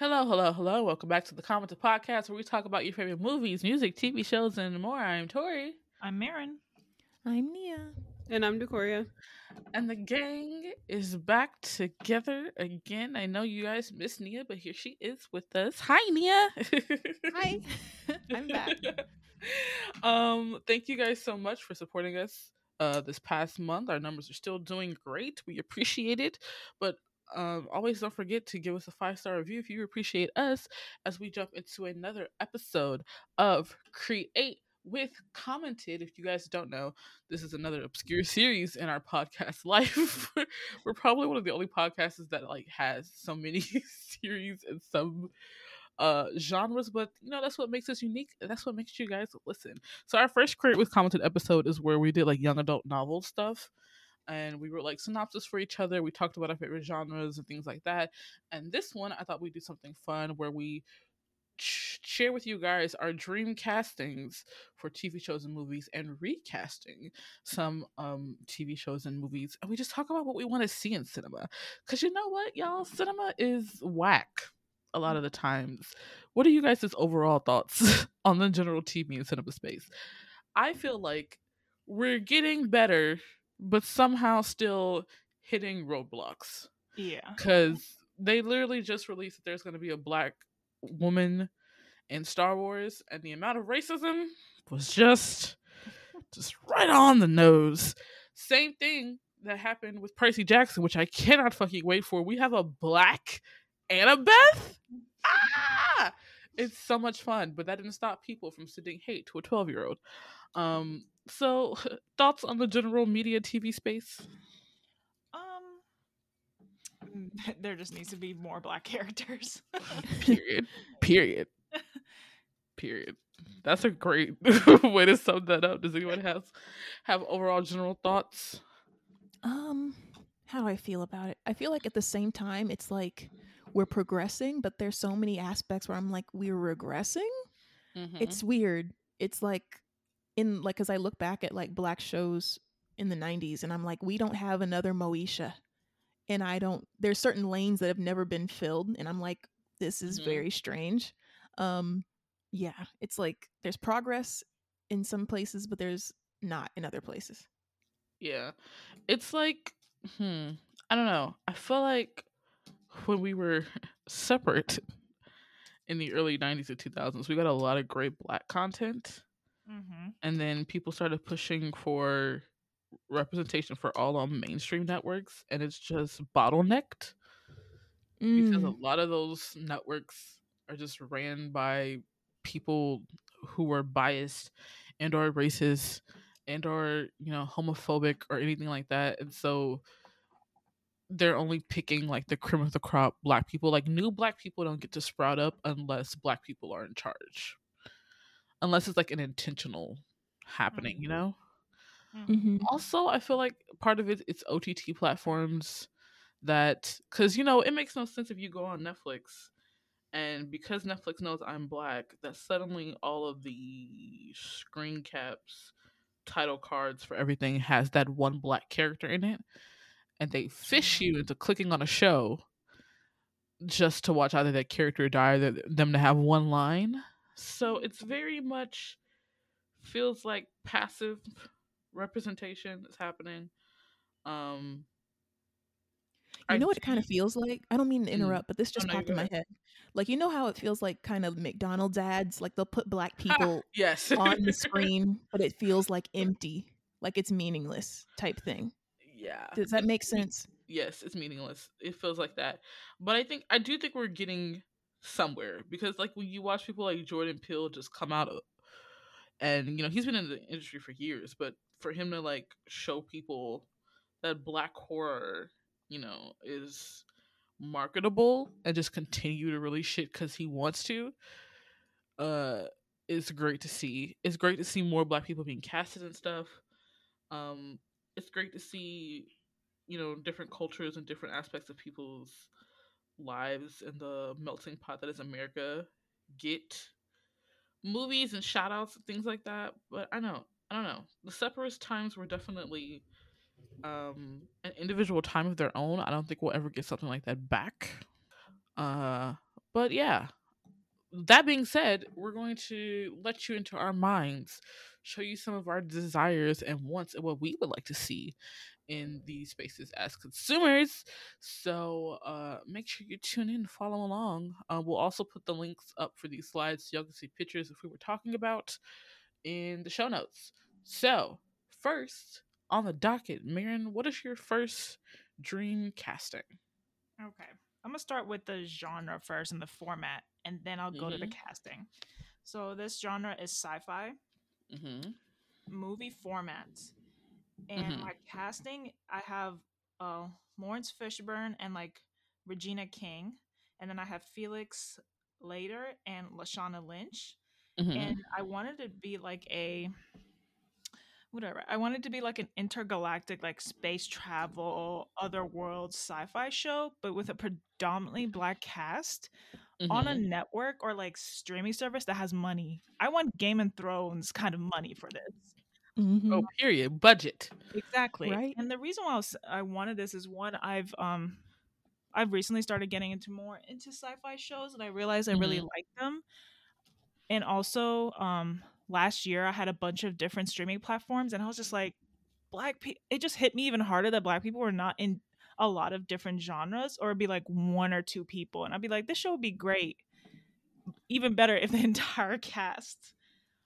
Hello, hello, hello. Welcome back to the Commented Podcast where we talk about your favorite movies, music, TV shows, and more. I'm Tori. I'm Marin. I'm Nia. And I'm Decoria. And the gang is back together again. I know you guys miss Nia, but here she is with us. Hi, Nia. Hi. I'm back. um, thank you guys so much for supporting us uh this past month. Our numbers are still doing great. We appreciate it. But um, always don't forget to give us a five star review if you appreciate us as we jump into another episode of Create with Commented. If you guys don't know, this is another obscure series in our podcast life. We're probably one of the only podcasts that like has so many series and some uh genres but you know that's what makes us unique that's what makes you guys listen so our first create with commented episode is where we did like young adult novel stuff and we wrote like synopsis for each other. We talked about our favorite genres and things like that. And this one, I thought we'd do something fun where we ch- share with you guys our dream castings for TV shows and movies and recasting some um TV shows and movies. And we just talk about what we want to see in cinema. Cause you know what, y'all, cinema is whack a lot of the times. What are you guys' overall thoughts on the general TV and cinema space? I feel like we're getting better but somehow still hitting roadblocks. Yeah. Because they literally just released that there's going to be a black woman in Star Wars, and the amount of racism was just just right on the nose. Same thing that happened with Percy Jackson, which I cannot fucking wait for. We have a black Annabeth. Ah! It's so much fun, but that didn't stop people from sending hate to a 12 year old. Um, so, thoughts on the general media TV space? Um, there just needs to be more black characters. Period. Period. Period. That's a great way to sum that up. Does anyone have have overall general thoughts? Um, how do I feel about it? I feel like at the same time, it's like we're progressing, but there's so many aspects where I'm like, we're regressing. Mm-hmm. It's weird. It's like in like as I look back at like black shows in the 90s and I'm like we don't have another Moesha and I don't there's certain lanes that have never been filled and I'm like this is Mhm. very strange. Um yeah, it's like there's progress in some places but there's not in other places. Yeah. It's like, hmm, I don't know. I feel like when we were separate in the early 90s and 2000s, we got a lot of great black content. Mm-hmm. And then people started pushing for representation for all on mainstream networks. And it's just bottlenecked because a Mm, lot of those networks are just ran by people who were biased and or racist and or you know homophobic or anything like that and so they're only picking like the cream of the crop black people like new black people don't get to sprout up unless black people are in charge unless it's like an intentional happening you Mhm. know mhm. also i feel like part of it it's ott platforms that because you know it makes no sense if you go on netflix and because netflix knows i'm black that suddenly all of the screen caps title cards for everything has that one black character in it and they fish you into clicking on a show just to watch either that character die or them to have one line so it's very much feels like passive representation is happening um You I know what it kind of feels like? I don't mean to Mm. interrupt, but this Oh, just no, popped in my head. Like you know how it feels like kind of McDonald's ads, like they'll put black Ha! people yes on the screen, but it feels like empty, like it's meaningless type thing. yeah Does that make sense? yes it's meaningless it feels like that but i think i do think we're getting somewhere because like when you watch people like jordan peele just come out of and you know he's been in the industry for years but for him to like show people that black horror you know is marketable and just continue to release shit because he wants to uh it's great to see. It's great to see more black people being casted and stuff. Um it's great to see you know different cultures and different aspects of people's lives and the melting pot that is america get movies and shout outs and things like that but i know i don't know. The separatist times were definitely um an individual time of their own. I don't think we'll ever get something like that back. Uh But yeah, that being said, we're going to let you into our minds, show you some of our desires and wants and what we would like to see in these spaces as consumers. So uh, make sure you tune in, follow along. Uh, we'll also put the links up for these slides so y'all can see pictures if we were talking about in the show notes. So first on the docket, Marin, what is your first dream casting? Okay. I'm gonna start with the genre first and the format, and then I'll go to the casting. So this genre is sci-fi Mm-hmm. movie format, and Mhm. my casting I have uh Laurence Fishburne and like Regina King, and then I have Felix Later and Lashana Lynch, Mm-hmm. and I wanted to be like a whatever. I wanted to be like an intergalactic, like space travel, other world sci-fi show, but with a predominantly black cast on a network or like streaming service that has money. I want Game of Thrones kind of money for this. Mhm. oh, period. Budget. Exactly. Right. And the reason why I, was, I wanted this is one I've um I've recently started getting into more into sci-fi shows and I realized I really Mhm. like them. And also um last year I had a bunch of different streaming platforms and I was just like black people it just hit me even harder that black people were not in a lot of different genres or it'd be like one or two people and I'd be like this show would be great. Even better if the entire cast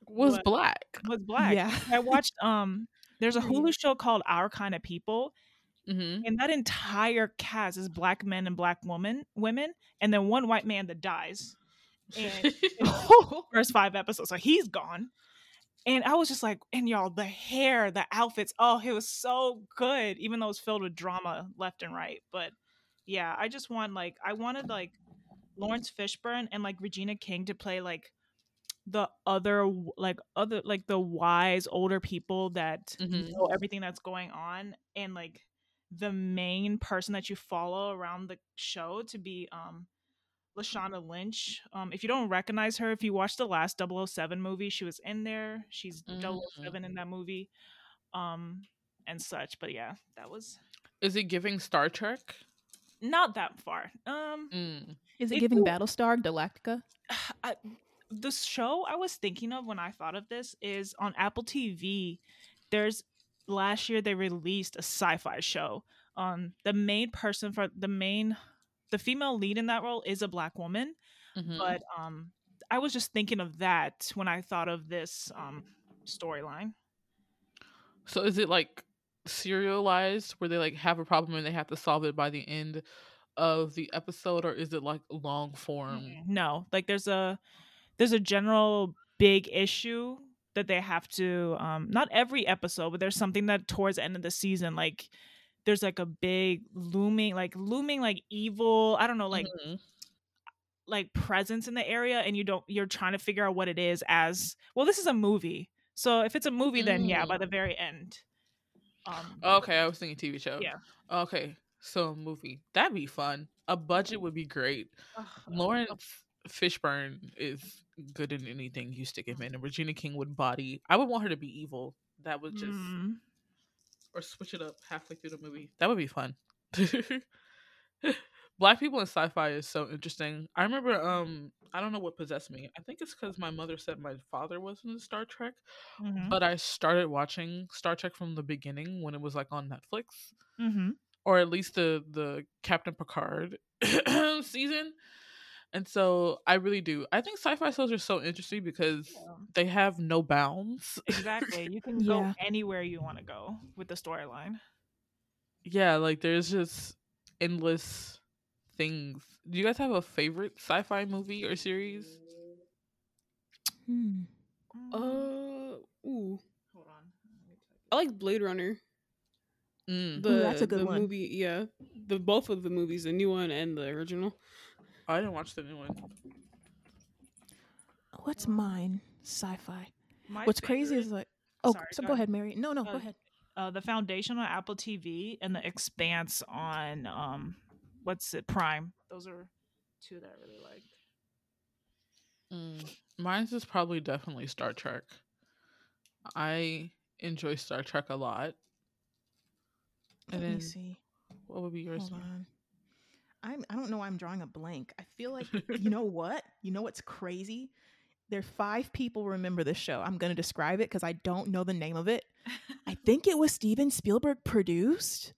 Was black. was black. Yeah. I watched um there's a Hulu show called Our Kind of People Mm-hmm. and that entire cast is black men and black women women and then one white man that dies and first five episodes so he's gone and i was just like and y'all the hair the outfits oh it was so good even though it was filled with drama left and right but yeah i just want like i wanted like laurence fishburne and like regina king to play like the other like other like the wise older people that Mhm. know everything that's going on and like the main person that you follow around the show to be um Lashana Lynch. Um if you don't recognize her, if you watch the last 007 movie, she was in there. She's Mhm. 007 in that movie. Um and such. But yeah, that was Is it giving Star Trek? not that far. Um Mm. Is it It giving Battlestar Galactica? I, the show I was thinking of when I thought of this is on Apple TV. There's last year they released a sci-fi show. Um, the main person for the main, the female lead in that role is a black woman. Mhm. But um, I was just thinking of that when I thought of this um storyline. So is it like serialized where they like have a problem and they have to solve it by the end of the episode, or is it like long form? No, like there's a there's a general big issue that they have to um not every episode, but there's something that towards the end of the season like there's like a big looming like looming like evil, I don't know, like Mhm. like presence in the area and you don't you're trying to figure out what it is as well this is a movie. So if it's a movie then yeah, by Mm. the very end. Um Okay, I was thinking TV show. Yeah. Okay, so a movie that'd be fun. A budget would be great. ugh, Laurence Fishburne is good in anything you stick him in, and Regina King would body. I would want her to be evil. That would just mm, or switch it up halfway through the movie. That would be fun. Black people in sci-fi is so interesting. I remember um I don't know what possessed me. I think it's cuz my mother said my father was in Star Trek, mhm, but I started watching Star Trek from the beginning when it was like on Netflix mhm. or at least the the Captain Picard season. And so I really do. I think sci-fi shows are so interesting because Yeah. they have no bounds. Exactly. You can Yeah. go anywhere you want to go with the storyline. yeah, like there's just endless things. Do you guys have a favorite sci-fi movie or series? Hmm. Mm, Uh, ooh, hold on. Let me type I like Blade Runner. Mm. The, that's a good the one. movie, yeah, the both of the movies, the new one and the original. I didn't watch the new one. What's mine? Sci-fi. My What's crazy is like, oh, Sorry, so go go ahead. ahead, Mary. No, no, Uh, go ahead. uh, the Foundation on Apple TV and the Expanse on um, what's it Prime. Those are two that I really like. Mm. Mine's is probably definitely Star Trek. I enjoy Star Trek a lot. And Let me then see. what would be yours? Hold Mary? on. I'm I don't know why I'm drawing a blank. I feel like you know what? You know what's crazy? There are five people remember this show. I'm gonna describe it because I don't know the name of it. I think it was Steven Spielberg produced.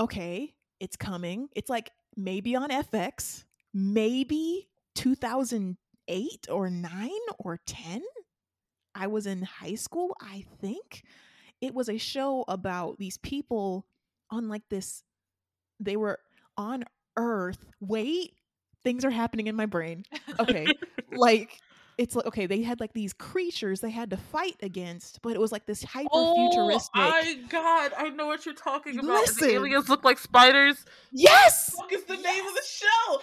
Okay, it's coming. It's like maybe on FX, maybe 2008 or 9 or 10. I was in high school, I think. It was a show about these people on like this they were on earth. Wait, things are happening in my brain. Okay. like it's like okay, they had like these creatures they had to fight against, but it was like this hyper futuristic. Oh my god, I know what you're talking about. Listen. The aliens look like spiders. yes. What is the name of the show?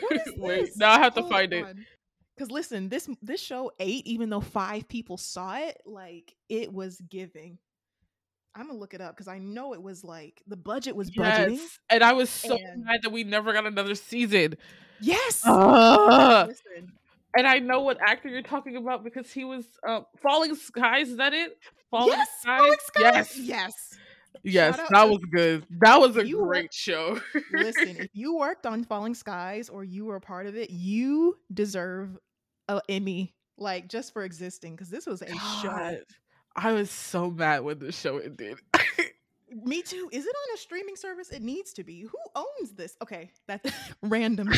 What is Wait, this? now I have to find it. Because listen, this this show ate, even though five people saw it, like it was giving. I'm gonna look it up because I know it was like the budget was budgeting. Yes, and I was so and- mad that we never got another season. Yes. Listen, and I know what actor you're talking about because he was uh, Falling Skies. Is that it? Falling yes, Skies. Falling Skies. Yes, Yes. yes, Shout out that was good. That was a You great show. Listen, if you worked on Falling Skies or you were a part of it, you deserve a Emmy, like just for existing, because this was a show. I was so mad when the show ended. Me too. Is it on a streaming service? It needs to be. Who owns this? Okay, that's random.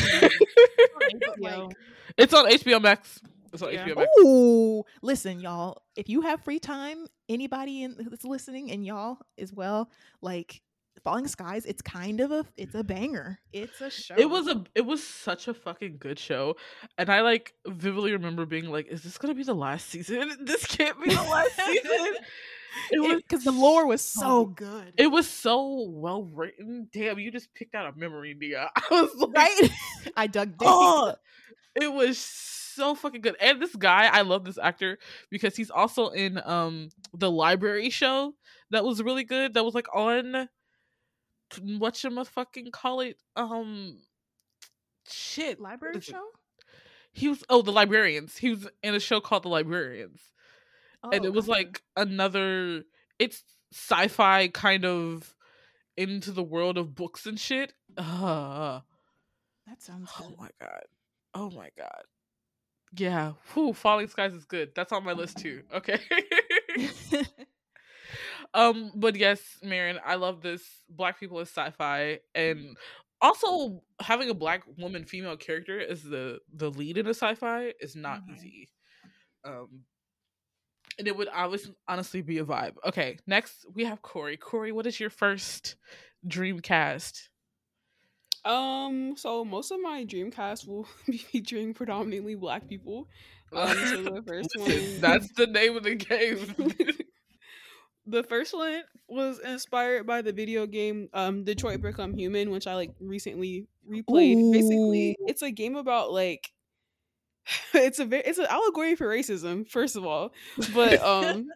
like, it's on HBO Max. It's on Yeah. HBO Max. Ooh, listen, y'all. If you have free time, anybody in, that's listening, and y'all as well, like Falling Skies, it's kind of a, it's a banger. It's a show. It was a it was such a fucking good show. And I like vividly remember being like, is this gonna be the last season? This can't be the last season. It was because the lore was so good, it was so well written. Damn, you just picked out a memory, Nia. I was like, right? I dug deep. oh, it was so fucking good. And this guy, I love this actor because he's also in um the library show that was really good. That was like on what you fucking call it? Um shit. Library is it? show. He was oh the librarians. He was in a show called The Librarians. and Oh, it was okay. like another it's sci-fi kind of into the world of books and shit. Uh, that sounds oh good. my god. Oh my god. Yeah. Whew, Falling Skies is good. That's on my list too. Okay. um, but yes, Marin, I love this. Black people is sci-fi and also having a black woman female character as the the lead in a sci-fi is not Mhm. easy. Um and it would always honestly be a vibe. Okay, next we have Corey. Corey, what is your first dream cast? Um, so most of my Dreamcast will be featuring predominantly black people. Um, so the first one that's the name of the game. the first one was inspired by the video game um Detroit Become Human, which I like recently replayed. Basically, it's a game about like it's a very it's an allegory for racism, first of all. But um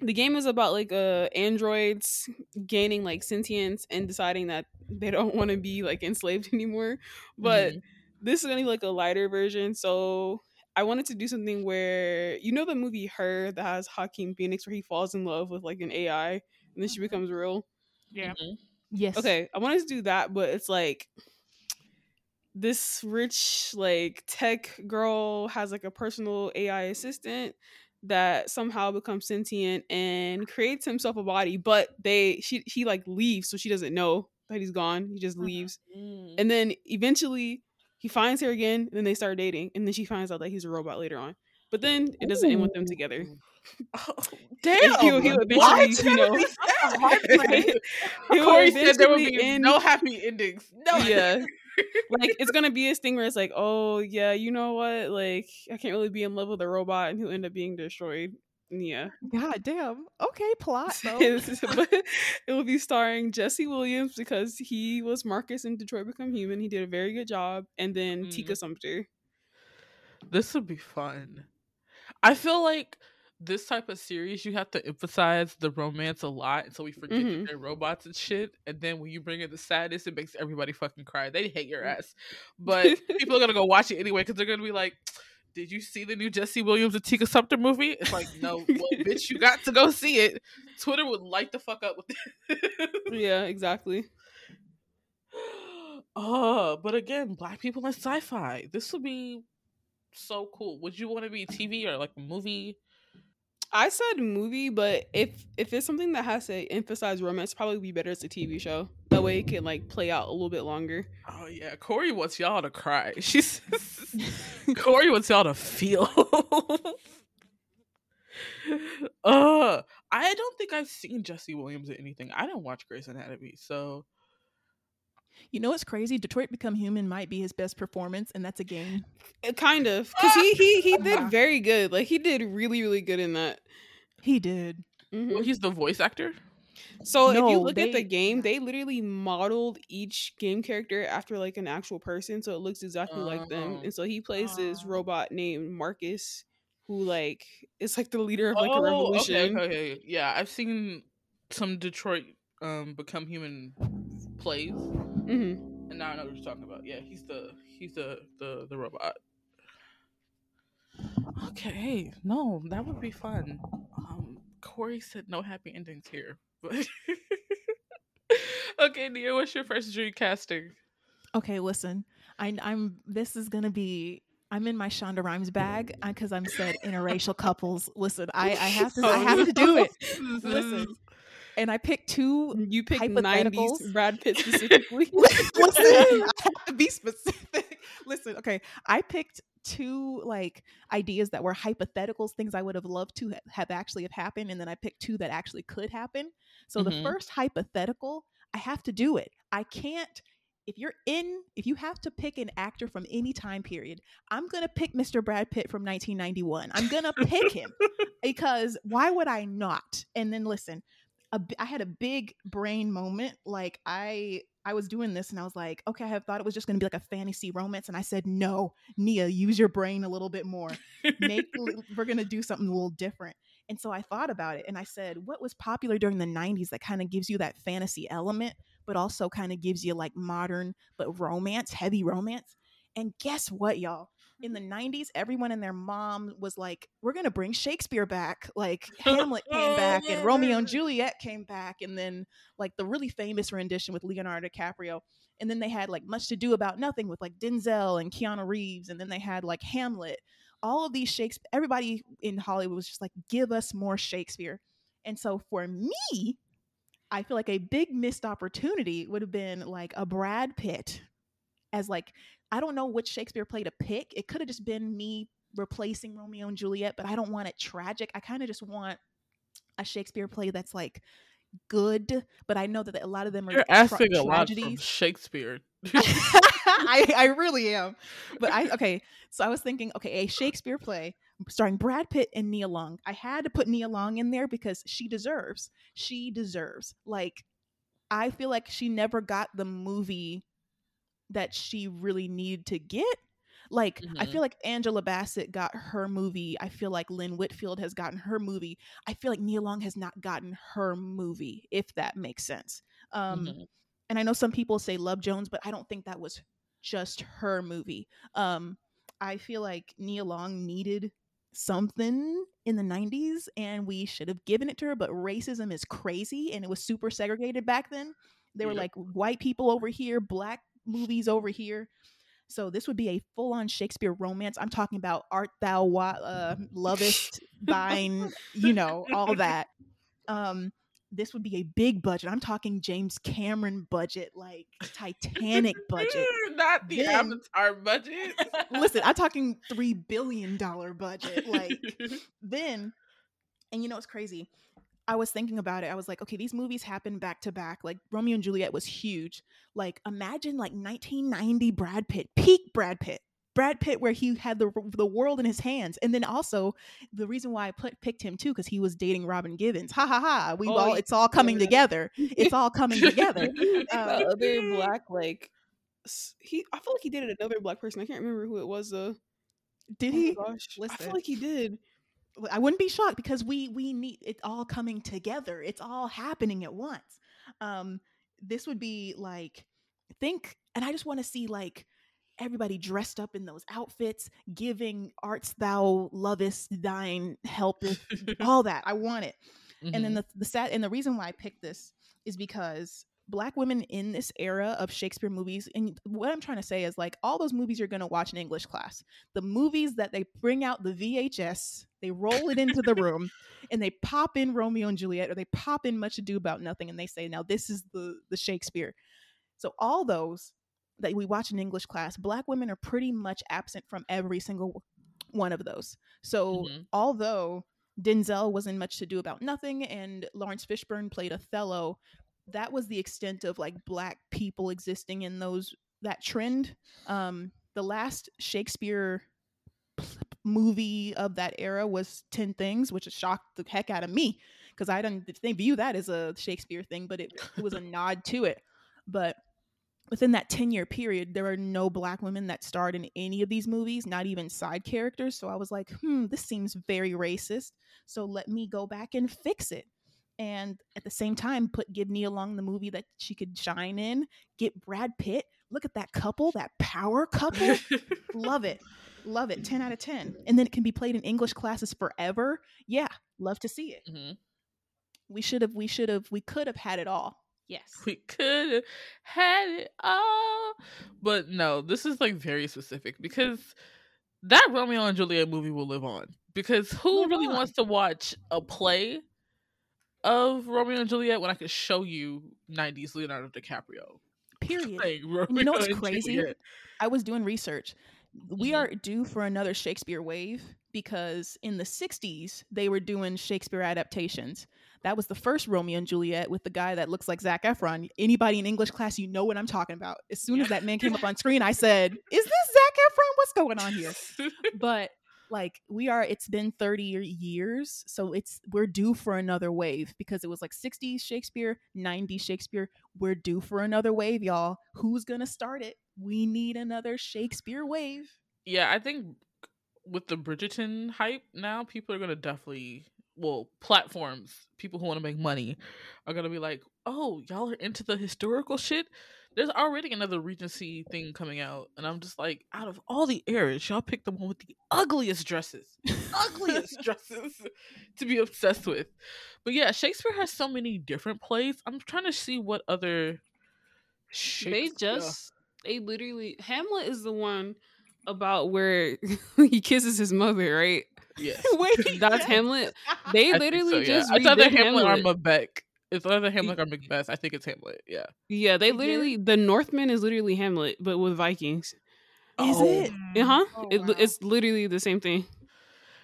the game is about like uh androids gaining like sentience and deciding that they don't want to be like enslaved anymore. But Mhm. this is gonna be like a lighter version. So I wanted to do something where you know the movie Her that has Joaquin Phoenix where he falls in love with like an AI and then she becomes real. Yeah. Mhm. yes. Okay, I wanted to do that, but it's like this rich like tech girl has like a personal AI assistant that somehow becomes sentient and creates himself a body, but they she he like leaves so she doesn't know that he's gone. He just leaves. Mm. And then eventually he finds her again, and then they start dating, and then she finds out that he's a robot later on. But then it doesn't end with them together. Oh, And damn. he'll, he'll What? eventually, you know, he'll Corey said there would be end- no happy endings. No. yeah like it's gonna be this thing where it's like oh yeah you know what like i can't really be in love with a robot and he'll end up being destroyed yeah God damn. Okay, plot. though. it will be starring jesse williams because he was marcus in detroit become human he did a very good job and then Mhm. tika sumpter This would be fun. I feel like this type of series you have to emphasize the romance a lot so we forget Mhm. that they're robots and shit. And then when you bring in the sadness, it makes everybody fucking cry. They hate your ass. But people are gonna go watch it anyway because they're gonna be like, Did you see the new Jesse Williams and Tika Sumpter movie? It's like, no, well, bitch, you got to go see it. Twitter would light the fuck up with it. yeah exactly Uh, but again, black people in sci-fi. This would be so cool. Would you want to be TV or like a movie? I said movie, but if if it's something that has to emphasize romance, probably be better as a TV show. That way it can like play out a little bit longer. Oh yeah, Corey wants y'all to cry. She's Corey wants y'all to feel. uh, I don't think I've seen Jesse Williams in anything. I didn't watch Grey's Anatomy, so You know what's crazy? Detroit Become Human might be his best performance, and that's a game. Uh, kind of, because he he he did very good. Like he did really really good in that. He did. Mhm. well, he's the voice actor. So if you No, look at the game, they literally modeled each game character after like an actual person, so it looks exactly like them. Oh. And so he plays this Oh. robot named Marcus, who like is like the leader of like a oh, revolution. okay, okay, yeah. I've seen some Detroit um Become Human plays, hmm and now I know what you're talking about. Yeah, he's the he's the the the robot. Okay, no, that would be fun. Um, Corey said no happy endings here, but okay, Nia, what's your first dream casting? Okay, listen. I, I'm. This is gonna be. I'm in my Shonda Rhimes bag because I'm said interracial couples. Listen, I, I have to. I Oh, have to do it. Listen, and I picked two. You picked Hypotheticals. nineties Brad Pitt specifically. Listen, I have to be specific. Listen, okay. I picked two like ideas that were hypotheticals, things I would have loved to have actually have happened, and then I picked two that actually could happen. So Mhm. the first hypothetical, I have to do it. I can't. If you're in, if you have to pick an actor from any time period, I'm gonna pick Mr. Brad Pitt from 1991. I'm gonna pick him because why would I not? And then listen, a I had a big brain moment. Like I I was doing this and I was like, okay, I have thought it was just going to be like a fantasy romance, and I said, no, Nia, use your brain a little bit more. Make we're going to do something a little different. And so I thought about it and I said, what was popular during the 90s that kind of gives you that fantasy element, but also kind of gives you like modern but romance, heavy romance. And guess what, y'all? In the 90s, everyone and their mom was like, we're going to bring Shakespeare back. Like oh, Hamlet came back and Romeo and Juliet came back. And then like the really famous rendition with Leonardo DiCaprio. And then they had like Much to Do About Nothing with like Denzel and Keanu Reeves. And then they had like Hamlet. All of these Shakespeare, everybody in Hollywood was just like, give us more Shakespeare. And so for me, I feel like a big missed opportunity would have been like a Brad Pitt as like, I don't know which Shakespeare play to pick. It could have just been me replacing Romeo and Juliet, but I don't want it tragic. I kind of just want a Shakespeare play that's like good, but I know that a lot of them are You're tra- asking a lot from. Shakespeare. I, I really am. But I okay, so I was thinking, okay, a Shakespeare play starring Brad Pitt and Nia Long. I had to put Nia Long in there because she deserves. She deserves. Like I feel like she never got the movie that she really needed to get. Like I Mhm. feel like Angela Bassett got her movie. I feel like Lynn Whitfield has gotten her movie. I feel like Nia Long has not gotten her movie, if that makes sense. Um Mhm. and I know some people say Love Jones, but I don't think that was just her movie. Um, I feel like Nia Long needed something in the 90s and we should have given it to her, but racism is crazy and it was super segregated back then. They were Yep. like white people over here, black movies over here. So this would be a full-on Shakespeare romance. I'm talking about art thou uh, lovest thine, you know, all that. Um, this would be a big budget. I'm talking James Cameron budget, like Titanic budget. Not the Then- Avatar budget. Listen, I'm talking three billion dollar budget. Like then, and you know what's crazy? I was thinking about it. I was like, okay, these movies happen back to back. Like Romeo and Juliet was huge. Like imagine like 1990 Brad Pitt, peak Brad Pitt. Brad Pitt, where he had the the world in his hands, and then also the reason why I put picked him too because he was dating Robin Givens. Ha ha ha! We Oh, all it's all coming Yeah. together. It's all coming together. the Uh, other black like he I feel like he did it another black person. I can't remember who it was though. Did Oh he? gosh. I feel like he did. I wouldn't be shocked because we we need it all coming together. It's all happening at once. Um, this would be like think, and I just want to see like everybody dressed up in those outfits, giving arts thou lovest thine helpeth, all that. I want it. And then the the sad and the reason why I picked this is because black women in this era of Shakespeare movies, and what I'm trying to say is like all those movies you're gonna watch in English class, the movies that they bring out the VHS, they roll it into the room, and they pop in Romeo and Juliet, or they pop in Much Ado About Nothing, and they say, now this is the the Shakespeare. So all those that we watch in English class, black women are pretty much absent from every single one of those. So Mhm. although Denzel was in Much to Do About Nothing and Laurence Fishburne played Othello, that was the extent of like black people existing in those that trend. Um, the last Shakespeare movie of that era was Ten Things, which shocked the heck out of me because I didn't they view that as a Shakespeare thing, but it, it was a nod to it. But within that 10 year period, there are no black women that starred in any of these movies, not even side characters. So I was like, hmm, this seems very racist. So let me go back and fix it. And at the same time, put give Nia Long the movie that she could shine in. Get Brad Pitt. Look at that couple, that power couple. love it. Love it. 10 out of 10. And then it can be played in English classes forever. Yeah, love to see it. Mhm. We should have, we should have, we could have had it all. Yes. We could have had it all. But no, this is like very specific because that Romeo and Juliet movie will live on. Because who Live really on. wants to watch a play of Romeo and Juliet when I could show you 90s Leonardo DiCaprio Period. And you know what's crazy? Juliet? I was doing research. We Mhm. are due for another Shakespeare wave because in the 60s, they were doing Shakespeare adaptations. That was the first Romeo and Juliet with the guy that looks like Zac Efron. Anybody in English class, you know what I'm talking about. As soon as that man came up on screen, I said, Is this Zac Efron? What's going on here? But like we are it's been 30 years so it's we're due for another wave because it was like 60s shakespeare 90 shakespeare we're due for another wave y'all. Who's gonna start it? We need another shakespeare wave. Yeah, I think with the Bridgerton hype now, people are gonna definitely well, platforms, people who want to make money are gonna be like, Oh, y'all are into the historical shit? There's already another Regency thing coming out, and I'm just like, out of all the eras, y'all picked the one with the ugliest dresses. ugliest dresses to be obsessed with. But yeah, Shakespeare has so many different plays. I'm trying to see what other They just they literally Hamlet is the one about where he kisses his mother, right? yes. wait That's yes. Hamlet. They I literally so, yeah. just either redid Hamlet, Hamlet. Macbeth. It's either Hamlet or Macbeth. I think it's Hamlet. Yeah. Yeah, they They did? literally the Northman is literally Hamlet, but with Vikings. Is it? Uh huh. Oh, it, wow. It's literally the same thing.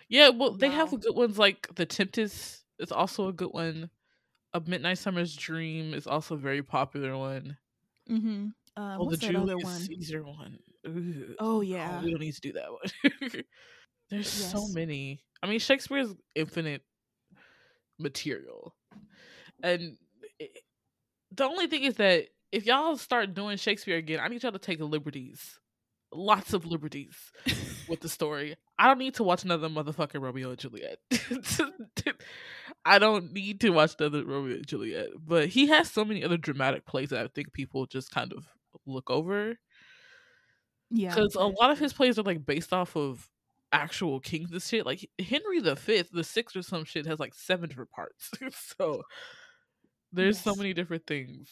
Yeah, well, they have good ones like The Tempest is also a good one. A Midnight Summer's Dream is also a very popular one. mm-hmm. uh, oh, what's the other Julius one? Caesar one. Ooh. Oh yeah we don't need to do that one. There's so many. I mean, Shakespeare's infinite material, and it, the only thing is that if y'all start doing Shakespeare again, I need y'all to take liberties, lots of liberties with the story. I don't need to watch another motherfucking Romeo and Juliet. I don't need to watch another Romeo and Juliet, but he has so many other dramatic plays that I think people just kind of look over yeah because a lot of his plays are like based off of actual kings and shit. Like Henry the Fifth, the sixth or some shit has like seven different parts. so there's so many different things.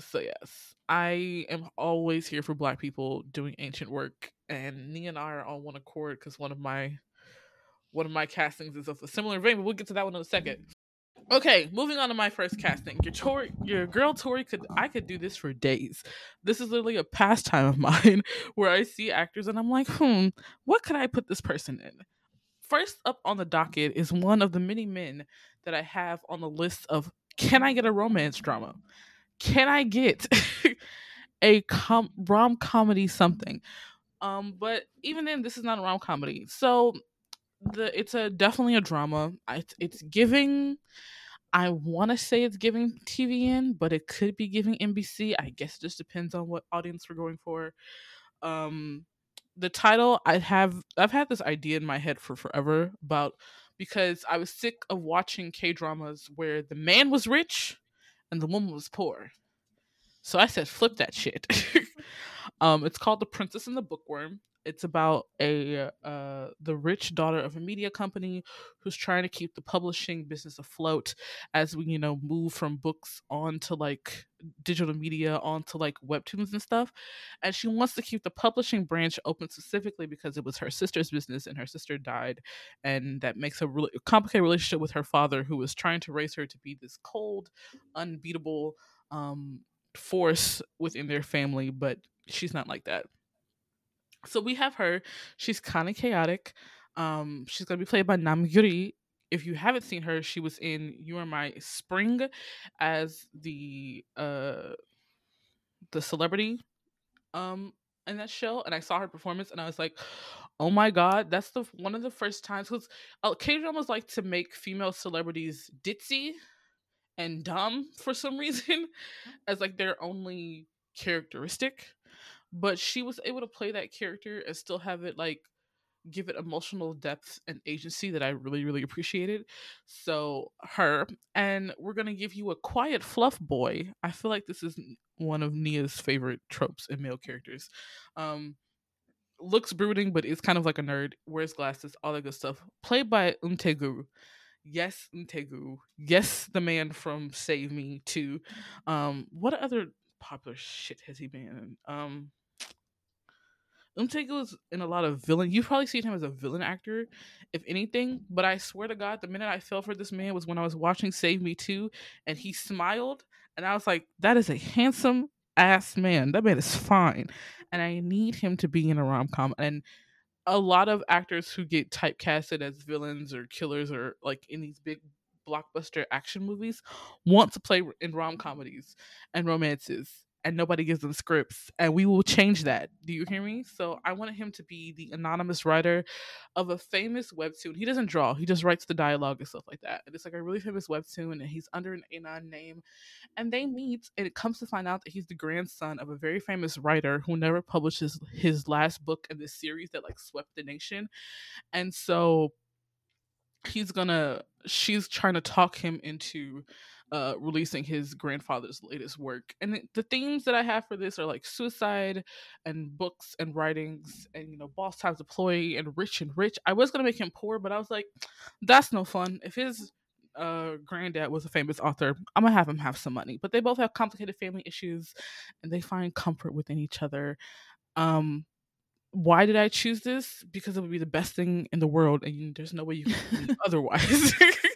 So yes, I am always here for Black people doing ancient work, and Nia and I are on one accord because one of my one of my castings is of a similar vein. But we'll get to that one in a second. Okay, moving on to my first casting. Your Tori, your girl Tori could I could do this for days. This is literally a pastime of mine where I see actors and I'm like, hmm, what could I put this person in? First up on the docket is one of the many men that I have on the list of can I get a romance drama? Can I get a com- rom comedy something? Um, but even then, this is not a rom comedy. So the it's a definitely a drama. It's, it's giving. I want to say it's giving TVN, but it could be giving NBC. I guess it just depends on what audience we're going for. Um, the title I have I've had this idea in my head for forever about because I was sick of watching K dramas where the man was rich and the woman was poor. So I said, flip that shit. Um, it's called The Princess and the Bookworm. It's about a uh, the rich daughter of a media company who's trying to keep the publishing business afloat as we you know move from books on to like digital media onto like webtoons and stuff. And she wants to keep the publishing branch open specifically because it was her sister's business and her sister died. And that makes a really complicated relationship with her father who was trying to raise her to be this cold unbeatable um force within their family. But she's not like that so we have her. She's kind of chaotic. Um, she's gonna be played by Nam Gyu-ri. If you haven't seen her, she was in You Are My Spring as the uh the celebrity um in that show, and I saw her performance, and I was like, "Oh my god, that's the one of the first times." Because uh, K dramas like to make female celebrities ditzy and dumb for some reason as like their only characteristic but she was able to play that character and still have it like give it emotional depth and agency that I really, really appreciated. So her, and we're gonna give you a quiet fluff boy. I feel like this is one of Nia's favorite tropes in male characters. Um, looks brooding, but is kind of like a nerd. Wears glasses, all that good stuff. Played by Umtegu. Yes, Umtegu. Yes, the man from Save Me too. Um, what other popular shit has he been in? Um, Umtego is in a lot of villain. You've probably seen him as a villain actor, if anything. But I swear to God, the minute I fell for this man was when I was watching Save Me Too, and he smiled, and I was like, "That is a handsome ass man. That man is fine, and I need him to be in a rom com." And a lot of actors who get typecasted as villains or killers or like in these big blockbuster action movies want to play in rom comedies and romances and nobody gives them scripts and we will change that. Do you hear me? So i wanted him to be the anonymous writer of a famous webtoon. He doesn't draw he just writes the dialogue and stuff like that and it's like a really famous webtoon and he's under an anon name and they meet and it comes to find out that he's the grandson of a very famous writer who never publishes his last book in this series that like swept the nation and so he's gonna she's trying to talk him into uh, releasing his grandfather's latest work. And the, the, themes that I have for this are like suicide and books and writings and, you know, boss times employee and rich and rich. I was going to make him poor, but I was like, that's no fun. If his uh, granddad was a famous author, I'm going to have him have some money. But they both have complicated family issues and they find comfort within each other. Um, why did I choose this? Because it would be the best thing in the world, and there's no way you can otherwise.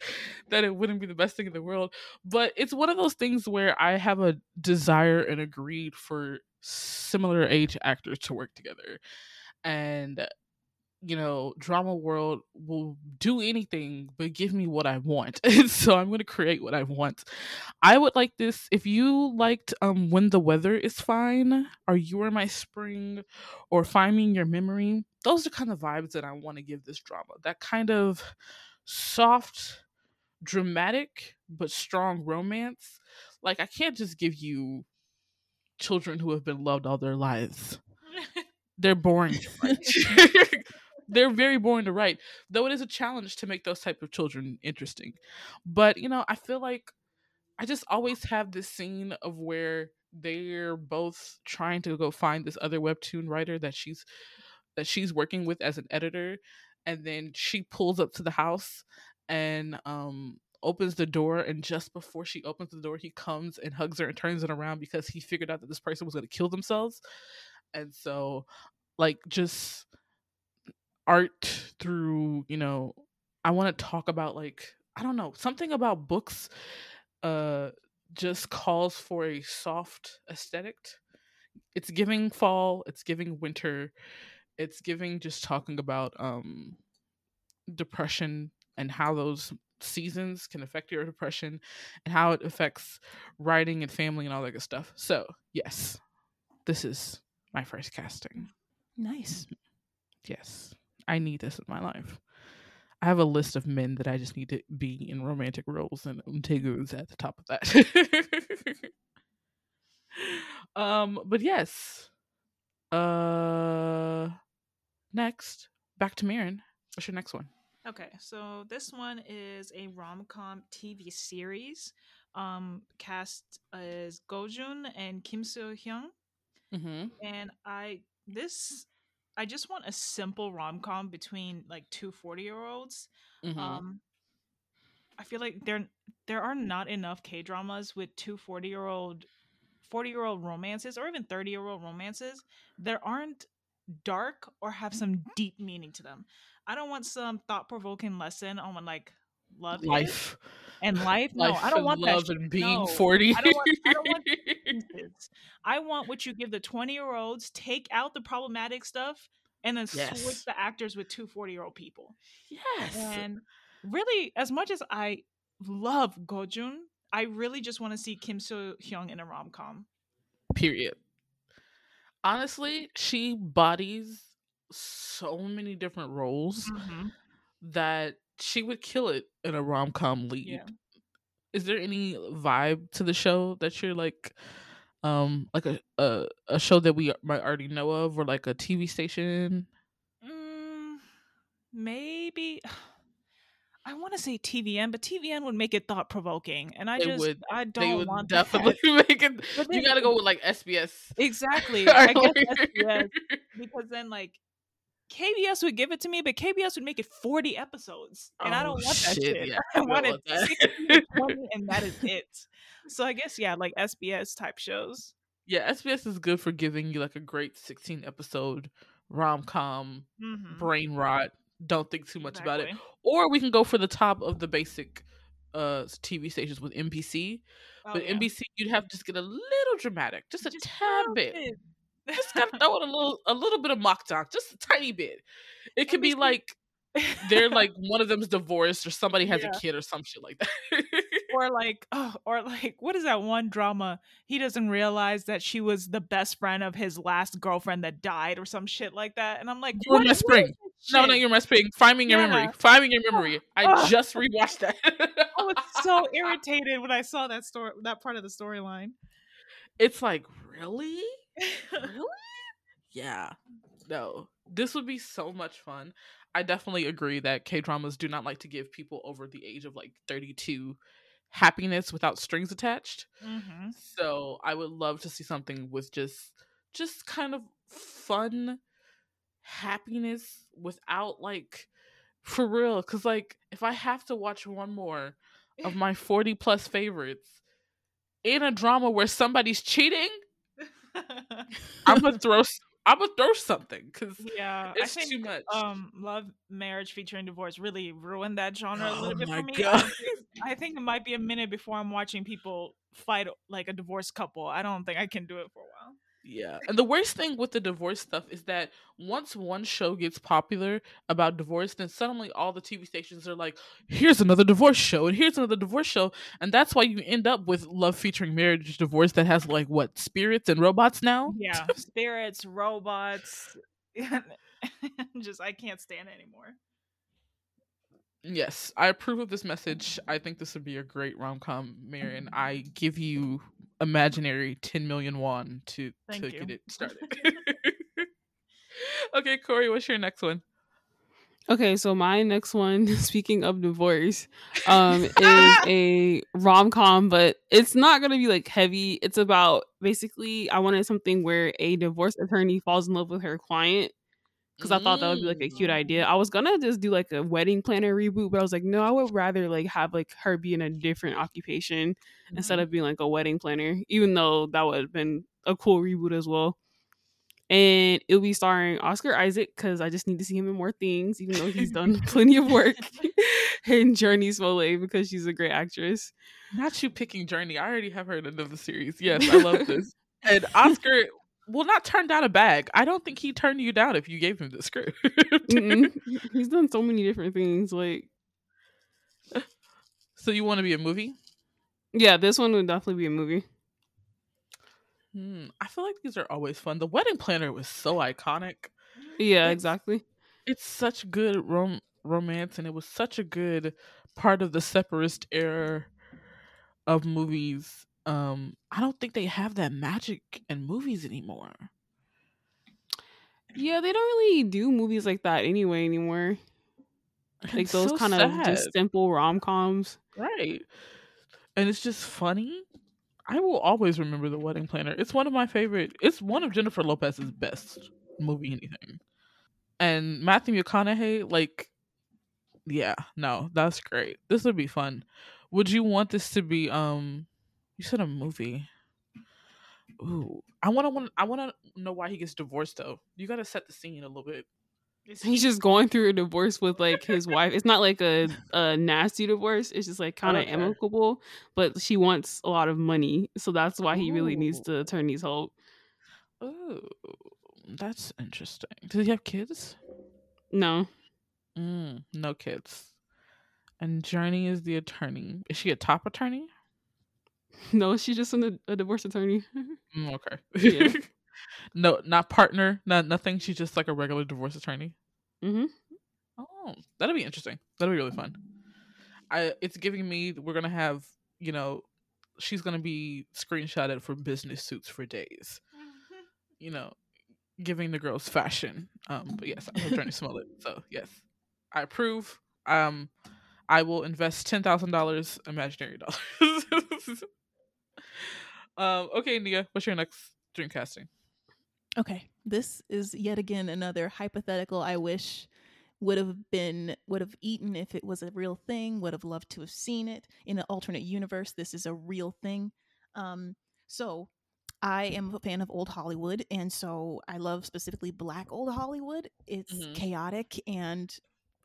that it wouldn't be the best thing in the world. But it's one of those things where I have a desire and a greed for similar age actors to work together. And you know, drama world will do anything but give me what I want. so I'm going to create what I want. I would like this if you liked um when the weather is fine or you are my spring or find me in your memory. Those are kind of vibes that I want to give this drama. That kind of soft dramatic but strong romance. Like I can't just give you children who have been loved all their lives. They're boring. They're very boring to write, though it is a challenge to make those type of children interesting. But you know, I feel like I just always have this scene of where they're both trying to go find this other webtoon writer that she's that she's working with as an editor and then she pulls up to the house and um opens the door and just before she opens the door he comes and hugs her and turns it around because he figured out that this person was going to kill themselves. And so like just art through you know i want to talk about like i don't know something about books uh just calls for a soft aesthetic. It's giving fall it's giving winter it's giving just talking about um depression and how those seasons can affect your depression and how it affects writing and family and all that good stuff. So, yes, this is my first casting. Nice. Yes, I need this in my life. I have a list of men that I just need to be in romantic roles, and Umtegu is at the top of that. um, but yes. Uh, next, back to Marin. What's your next one? Okay, so this one is a rom com TV series. Um, cast as Gojun and Kim Soo Hyung. Mm-hmm. and I this I just want a simple rom com between like two 40 year olds. Mm-hmm. Um, I feel like there there are not enough K dramas with two 40 year old 40 year old romances or even 30 year old romances There aren't dark or have mm-hmm. some deep meaning to them. I don't want some thought provoking lesson on like love life, and life. No, life I don't want love that. and being No. forty. I don't want- I want. I want what you give the 20 year olds, take out the problematic stuff, and then Yes. switch the actors with two 40 year old people. yes. And really, as much as I love Gojun, I really just want to see Kim So Hyung in a rom com. Period. Honestly, she bodies so many different roles Mm-hmm. that she would kill it in a rom com lead. Yeah. Is there any vibe to the show that you're like, um, like a a, a show that we might already know of, or like a TV station? Mm, maybe. I want to say TVN, but TVN would make it thought provoking, and I They just would- I don't would want that. definitely make it. But You got to go with like SBS. exactly. I guess SBS because then like KBS would give it to me, but KBS would make it 40 episodes. And I Oh, don't want that shit. Yeah, I don't want it that. 20 and that is it. So I guess yeah, like SBS type shows. yeah, SBS is good for giving you like a great 16 episode rom com Mhm. brain rot. Don't think too much about it. Or we can go for the top of the basic uh TV stations with MBC. Oh, but yeah. MBC, you'd have to just get a little dramatic, just a Just tad bit. bit. Just gotta throw in a little, a little bit of mock talk, just a tiny bit. It could be like they're like one of them's divorced or somebody has Yeah. a kid or some shit like that. or like oh, or like what is that one drama? He doesn't realize that she was the best friend of his last girlfriend that died or some shit like that. And I'm like, were what spring. No, not your my spring. Find me in your memory. Yeah. Find me in your memory. I just rewatched that. I was so irritated when I saw that story, that part of the storyline. it's like really, really, yeah. No, this would be so much fun. I definitely agree that K dramas do not like to give people over the age of like 32 happiness without strings attached. mm-hmm. So I would love to see something with just just kind of fun happiness without like for real cuz like if I have to watch one more of my 40 plus favorites in a drama where somebody's cheating, I'm going to throw I'm to throw something cuz yeah, it's I think too much. um, love, marriage featuring divorce really ruined that genre a Oh little bit my for me. I think it might be a minute before I'm watching people fight like a divorced couple. I don't think I can do it for a while. Yeah. And the worst thing with the divorce stuff is that once one show gets popular about divorce, then suddenly all the TV stations are like, here's another divorce show, and here's another divorce show. And that's why you end up with love featuring marriage divorce that has like what, spirits and robots now? Yeah, spirits, robots, just I can't stand it anymore. Yes. I approve of this message. I think this would be a great rom com, Marin. I give you imaginary 10 million won to, Thank to you. get it started. okay, Corey, what's your next one? Okay, so my next one, speaking of divorce, um, is a rom com, but it's not gonna be like heavy. It's about basically I wanted something where a divorce attorney falls in love with her client because I thought that would be like a cute Mm. idea. I was gonna just do like a wedding planner reboot, but I was like, no, I would rather like have like her be in a different occupation instead of being like a wedding planner, even though that would have been a cool reboot as well. And it'll be starring Oscar Isaac because I just need to see him in more things, even though he's done plenty of work. and Jurnee Smollett because she's a great actress. Not you picking Jurnee. I already have her in another series. Yes, I love this. and Oscar will not turn down a bag. I don't think he turned you down if you gave him the script. He's done so many different things. Like, so you want to be a movie? yeah, this one would definitely be a movie. Hmm, I feel like these are always fun. The wedding planner was so iconic. Yeah, It's- exactly. It's such good rom- romance, and it was such a good part of the separatist era of movies. Um, I don't think they have that magic in movies anymore. Yeah, they don't really do movies like that anyway anymore. Like It's those so kind of just simple rom coms. Right. And it's just funny. I will always remember The Wedding Planner. It's one of my favorite. It's one of Jennifer Lopez's best movie anything. And Matthew McConaughey, like, yeah, no, that's great. This would be fun. Would you want this to be um? You said a movie. Ooh, I want to. I want to know why he gets divorced though. You got to set the scene a little bit. He's just going through a divorce with like his wife. It's not like a, a nasty divorce. It's just like kind of Okay. amicable, but she wants a lot of money, so that's why he really needs Ooh. to turn these whole. Ooh, that's interesting. Does he have kids? No, Mm, no kids. And Jurnee is the attorney. Is she a top attorney? no, she's just an, a divorce attorney. Mm, okay. Yeah. no, not partner, not nothing. She's just like a regular divorce attorney. hmm Oh, that'll be interesting. That'll be really fun. I it's giving me we're gonna have you know she's gonna be screenshotted for business suits for days. You know, giving the girls fashion. Um, but yes, I'm Jurnee Smollett. So yes, I approve. Um, I will invest ten thousand dollars imaginary dollars. Um, okay, Nia, what's your next dream casting? Okay, this is yet again another hypothetical. I wish would have been would have eaten if it was a real thing. Would have loved to have seen it in an alternate universe. This is a real thing. Um, so I am a fan of old Hollywood, and so I love specifically Black old Hollywood. It's Mhm. chaotic, and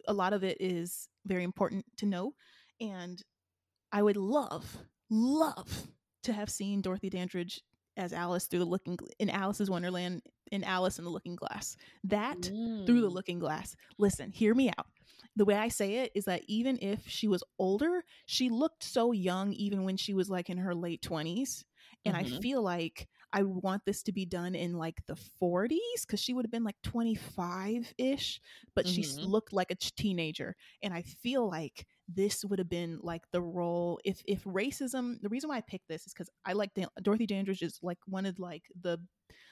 a lot of it is very important to know. And I would love, love to have seen Dorothy Dandridge as Alice through the looking in Alice's Wonderland in Alice in the Looking Glass. That through the Mm. looking glass. Listen, hear me out. The way I say it is that even if she was older, she looked so young even when she was like in her late 20s. And I Mhm. feel like I want this to be done in like the 40s because she would have been like 25 ish, but she s- Mhm. looked like a teenager. And I feel like this would have been like the role if if racism. The reason why I picked this is because I like Dan- Dorothy Dandridge is like one of like the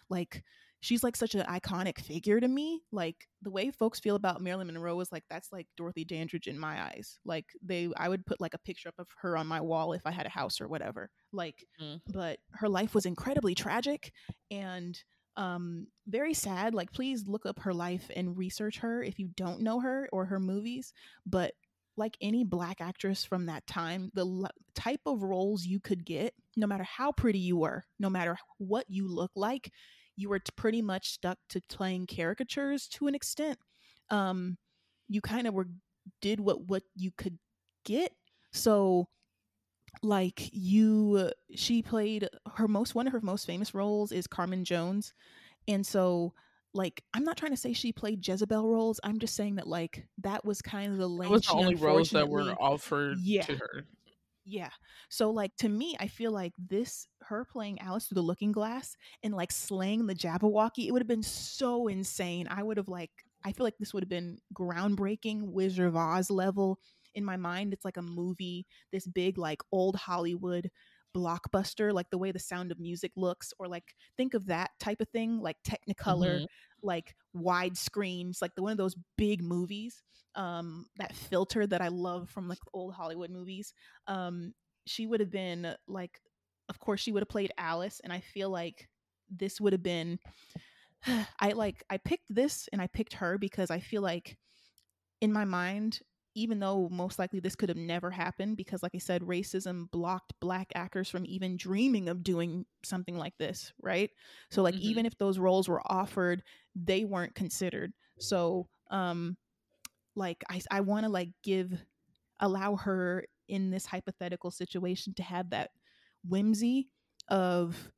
like she's like such an iconic figure to me. Like the way folks feel about Marilyn Monroe is like that's like Dorothy Dandridge in my eyes. Like they I would put like a picture up of her on my wall if I had a house or whatever. Like Mhm. but her life was incredibly tragic and um very sad. Like please look up her life and research her if you don't know her or her movies, but like any black actress from that time, the l- type of roles you could get, no matter how pretty you were, no matter what you look like, you were t- pretty much stuck to playing caricatures to an extent. Um, you kind of were did what what you could get. So, like you, she played her most one of her most famous roles is Carmen Jones, and so like I'm not trying to say she played Jezebel roles. I'm just saying that like that was kind of the lane. That was the only roles that were offered Yeah. to her. yeah. So like to me, I feel like this her playing Alice through the looking glass and like slaying the Jabberwocky, it would have been so insane. I would have like I feel like this would have been groundbreaking Wizard of Oz level. In my mind, it's like a movie, this big like old Hollywood blockbuster, like the way the sound of music looks, or like think of that type of thing, like Technicolor, Mhm. like wide screens, like the one of those big movies. Um, that filter that I love from like old Hollywood movies um she would have been like of course she would have played alice and i feel like this would have been i like i picked this and i picked her because i feel like in my mind even though most likely this could have never happened because like i said racism blocked black actors from even dreaming of doing something like this right so like Mhm. even if those roles were offered they weren't considered so um like i i want to like give allow her in this hypothetical situation to have that whimsy of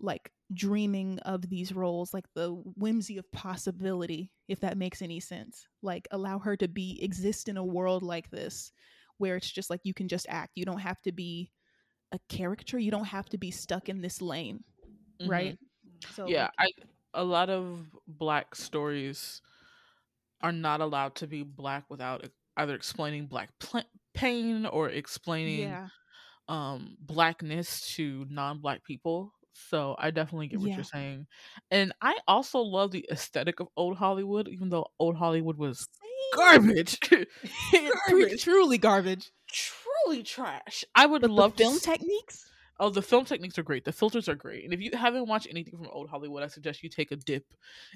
like dreaming of these roles like the whimsy of possibility if that makes any sense. Like allow her to be exist in a world like this where it's just like you can just act. You don't have to be a character. You don't have to be stuck in this lane Mhm. right? So yeah, like, I a lot of black stories are not allowed to be black without either explaining black pl- pain or explaining yeah. um blackness to non-black people. So I definitely get what Yeah. you're saying. And I also love the aesthetic of old Hollywood even though old Hollywood was garbage. Garbage. truly garbage Truly trash. I would but love the film techniques Oh, the film techniques are great. The filters are great. And if you haven't watched anything from old Hollywood, I suggest you take a dip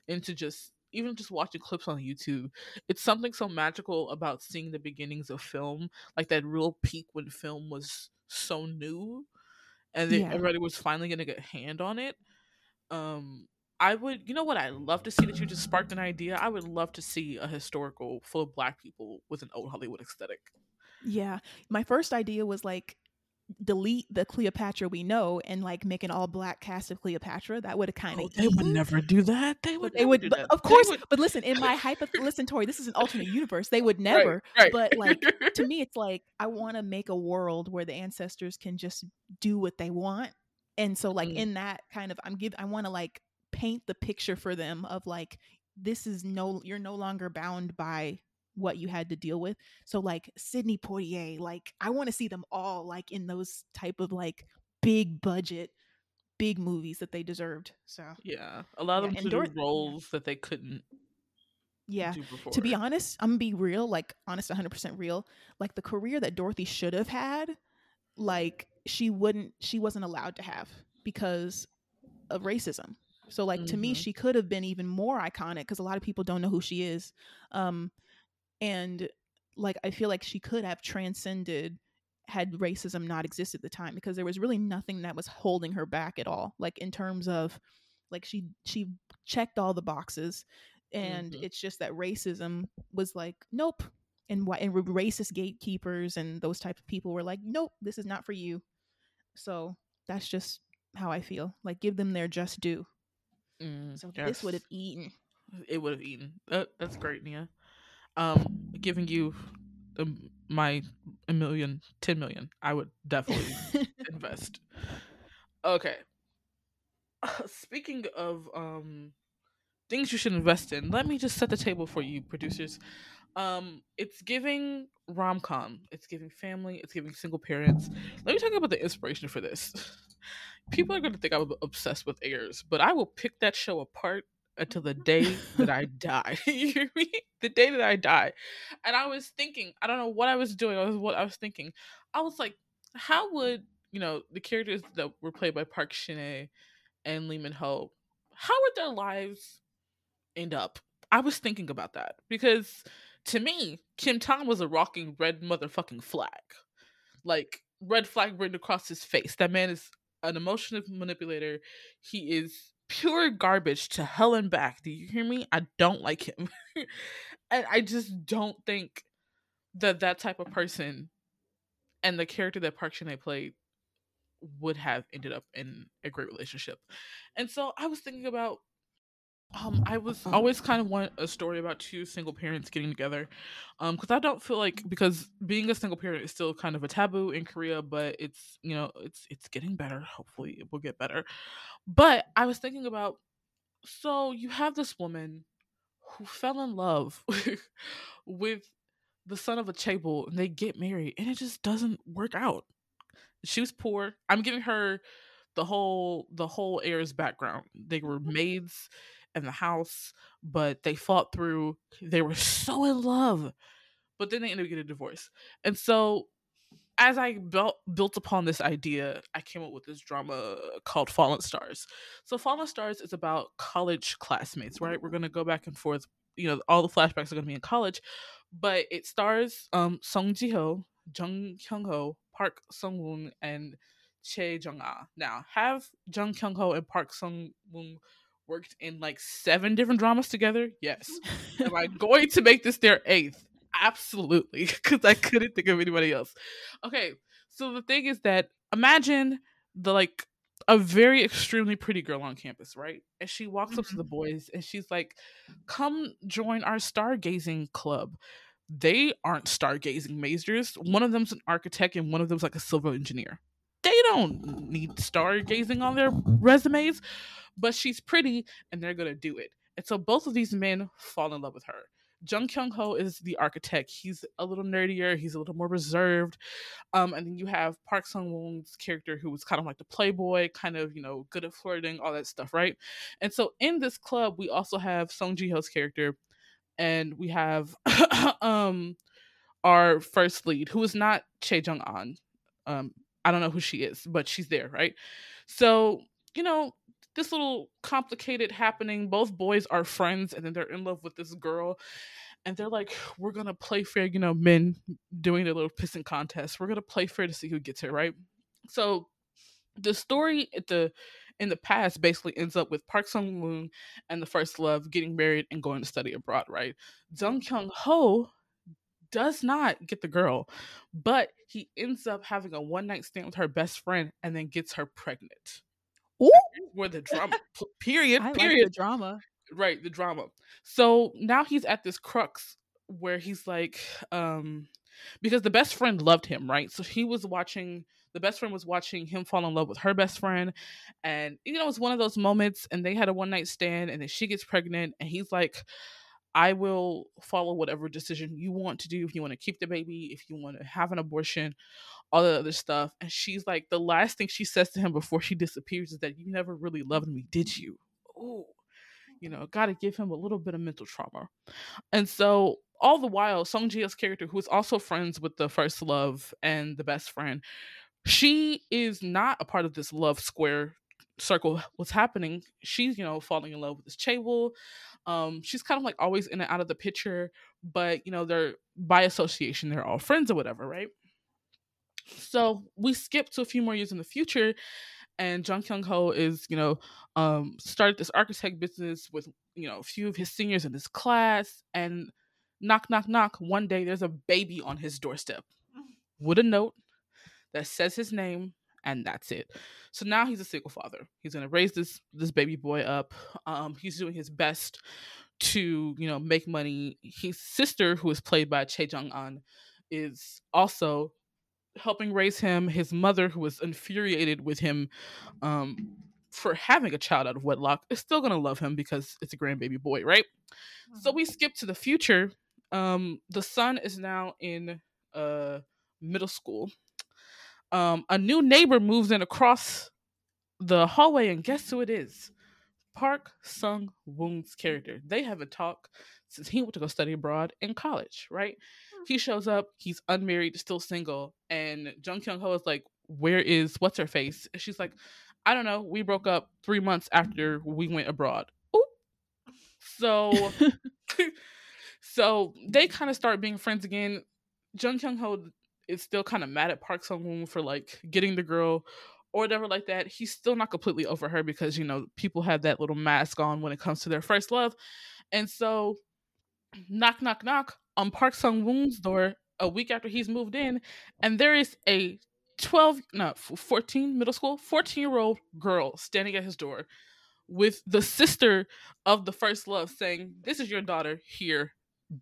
into just even just watching clips on YouTube. It's something so magical about seeing the beginnings of film, like that real peak when film was so new and yeah. everybody was finally going to get a hand on it. Um I would, you know what? I'd love to see that you just sparked an idea. I would love to see a historical full of black people with an old Hollywood aesthetic. Yeah. My first idea was like delete the Cleopatra we know and like make an all black cast of Cleopatra. That would have kind of oh, they would never do that. They would. They would. But of course. Would... But listen, in my hypo, listen, Tori, this is an alternate universe. They would never. Right, right. But like to me, it's like I want to make a world where the ancestors can just do what they want. And so, like mm. in that kind of, I'm give. I want to like paint the picture for them of like this is no. You're no longer bound by what you had to deal with. So like Sidney Poitier, like I want to see them all like in those type of like big budget big movies that they deserved. So yeah, a lot of yeah, them do roles that they couldn't. Yeah, to be honest, I'm gonna be real, like honest, 100 percent real. Like the career that Dorothy should have had, like she wouldn't, she wasn't allowed to have because of racism. So like mm-hmm. to me, mm-hmm. she could have been even more iconic because a lot of people don't know who she is. Um, and like i feel like she could have transcended had racism not existed at the time because there was really nothing that was holding her back at all like in terms of like she she checked all the boxes and mm-hmm. it's just that racism was like nope and what and racist gatekeepers and those type of people were like nope this is not for you. So that's just how i feel like give them their just due. Mm, so yes. this would have eaten. It would have eaten. That, that's great nia um giving you um, my a million, ten million, I would definitely invest. Okay. Speaking of um things you should invest in, let me just set the table for you, producers. Um, it's giving rom com, it's giving family, it's giving single parents. Let me talk about the inspiration for this. People are gonna think I'm obsessed with Heirs, but I will pick that show apart until the day that I die. you hear me? The day that I die. And I was thinking, I don't know what I was doing. I was what I was thinking. I was like, how would you know the characters that were played by Park Shin and Lee Min Ho, how would their lives end up? I was thinking about that because to me, Kim Tan was a rocking red motherfucking flag, like red flag written across his face. That man is an emotional manipulator. He is pure garbage to hell and back. Do you hear me? I don't like him. and I just don't think that that type of person and the character that Park Shin played would have ended up in a great relationship. And so I was thinking about um I was always kind of want a story about two single parents getting together. Um cuz I don't feel like because being a single parent is still kind of a taboo in Korea, but it's, you know, it's it's getting better. Hopefully it will get better. But I was thinking about so you have this woman who fell in love with the son of a chaebol and they get married and it just doesn't work out. She was poor. I'm giving her the whole the whole heirs background. They were mm-hmm. maids in the house, but they fought through. They were so in love, but then they ended up getting a divorce. And so as I built built upon this idea, I came up with this drama called Fallen Stars. So Fallen Stars is about college classmates, right? We're gonna go back and forth. You know, all the flashbacks are gonna be in college, but it stars um Song Ji Hyo, Jung Kyung Ho, Park Sung Woon, and Che Jung Ah. Now, have Jung Kyung Ho and Park Sung Woon worked in like seven different dramas together? Yes. Am I going to make this their eighth? Absolutely, because I couldn't think of anybody else. Okay, so the thing is that imagine the like a very extremely pretty girl on campus, right? And she walks up to the mm-hmm. boys and she's like, "Come join our stargazing club." They aren't stargazing majors. One of them's an architect and one of them's like a civil engineer. Don't need stargazing on their resumes, but she's pretty and they're gonna do it. And so both of these men fall in love with her. Jung Kyung Ho is the architect. He's a little nerdier. He's a little more reserved. Um, and then you have Park Sung Woon's character, who was kind of like the playboy, kind of you know good at flirting, all that stuff, right? And so in this club, we also have Song Ji Hyo's character, and we have um our first lead, who is not Chae Jung An. Um, I don't know who she is, but she's there, right? So, you know, this little complicated happening. Both boys are friends and then they're in love with this girl. And they're like, we're gonna play fair, you know, men doing their little pissing contest. We're gonna play fair to see who gets it, right? So the story at the in the past basically ends up with Park Sung Woon and the first love getting married and going to study abroad, right? Jung Kyung Ho does not get the girl, but he ends up having a one night stand with her best friend and then gets her pregnant. Ooh. Where the drama period, I period. like the drama. right, the drama. So now he's at this crux where he's like, um, because the best friend loved him, right? So he was watching the best friend was watching him fall in love with her best friend and you know it's one of those moments and they had a one night stand and then she gets pregnant and he's like i will follow whatever decision you want to do if you want to keep the baby if you want to have an abortion all the other stuff and she's like the last thing she says to him before she disappears is that you never really loved me did you? Oh you know gotta give him a little bit of mental trauma. And so all the while song ji-hyo's character who is also friends with the first love and the best friend she is not a part of this love square circle what's happening. She's you know falling in love with this chaebol um she's kind of like always in and out of the picture but you know they're by association they're all friends or whatever right so we skip to a few more years in the future and Jung Kyung Ho is, you know, um, started this architect business with, you know, a few of his seniors in his class, and knock, knock, knock. One day there's a baby on his doorstep with a note that says his name, and that's it. So now he's a single father. He's gonna raise this this baby boy up. Um, he's doing his best to, you know, make money. His sister, who is played by Chae Jung An, is also helping raise him. His mother, who was infuriated with him um, for having a child out of wedlock, is still gonna love him because it's a grandbaby boy, right? So we skip to the future. Um, the son is now in uh, middle school. Um, a new neighbor moves in across the hallway, and guess who it is? Park Sung Woon's character. They haven't talked since he went to go study abroad in college, right? He shows up, he's unmarried, still single, and Jung Kyung Ho is like, Where is what's her face? And she's like, I don't know. We broke up three months after we went abroad. Oop. So so they kind of start being friends again. Jung Kyung Ho is still kind of mad at Park Sung Woon for like getting the girl or whatever like that. He's still not completely over her because you know people have that little mask on when it comes to their first love, and so knock knock knock on Park Sung Woon's door a week after he's moved in, and there is a 12 no 14 middle school 14 year old girl standing at his door with the sister of the first love saying this is your daughter here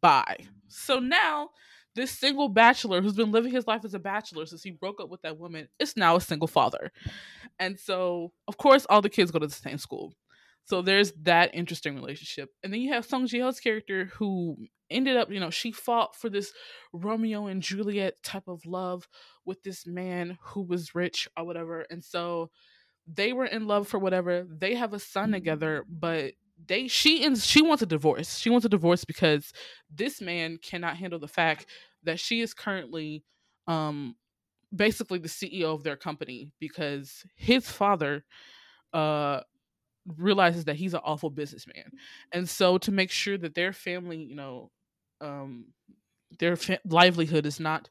bye so now this single bachelor who's been living his life as a bachelor since he broke up with that woman is now a single father. And so of course all the kids go to the same school. So there's that interesting relationship. And then you have song ji-hyo's character who ended up you know she fought for this romeo and juliet type of love with this man who was rich or whatever. And so they were in love for whatever. They have a son together but they she ends she wants a divorce. She wants a divorce because this man cannot handle the fact that she is currently um basically the ceo of their company because his father uh realizes that he's an awful businessman. And so to make sure that their family you know um their fa- livelihood is not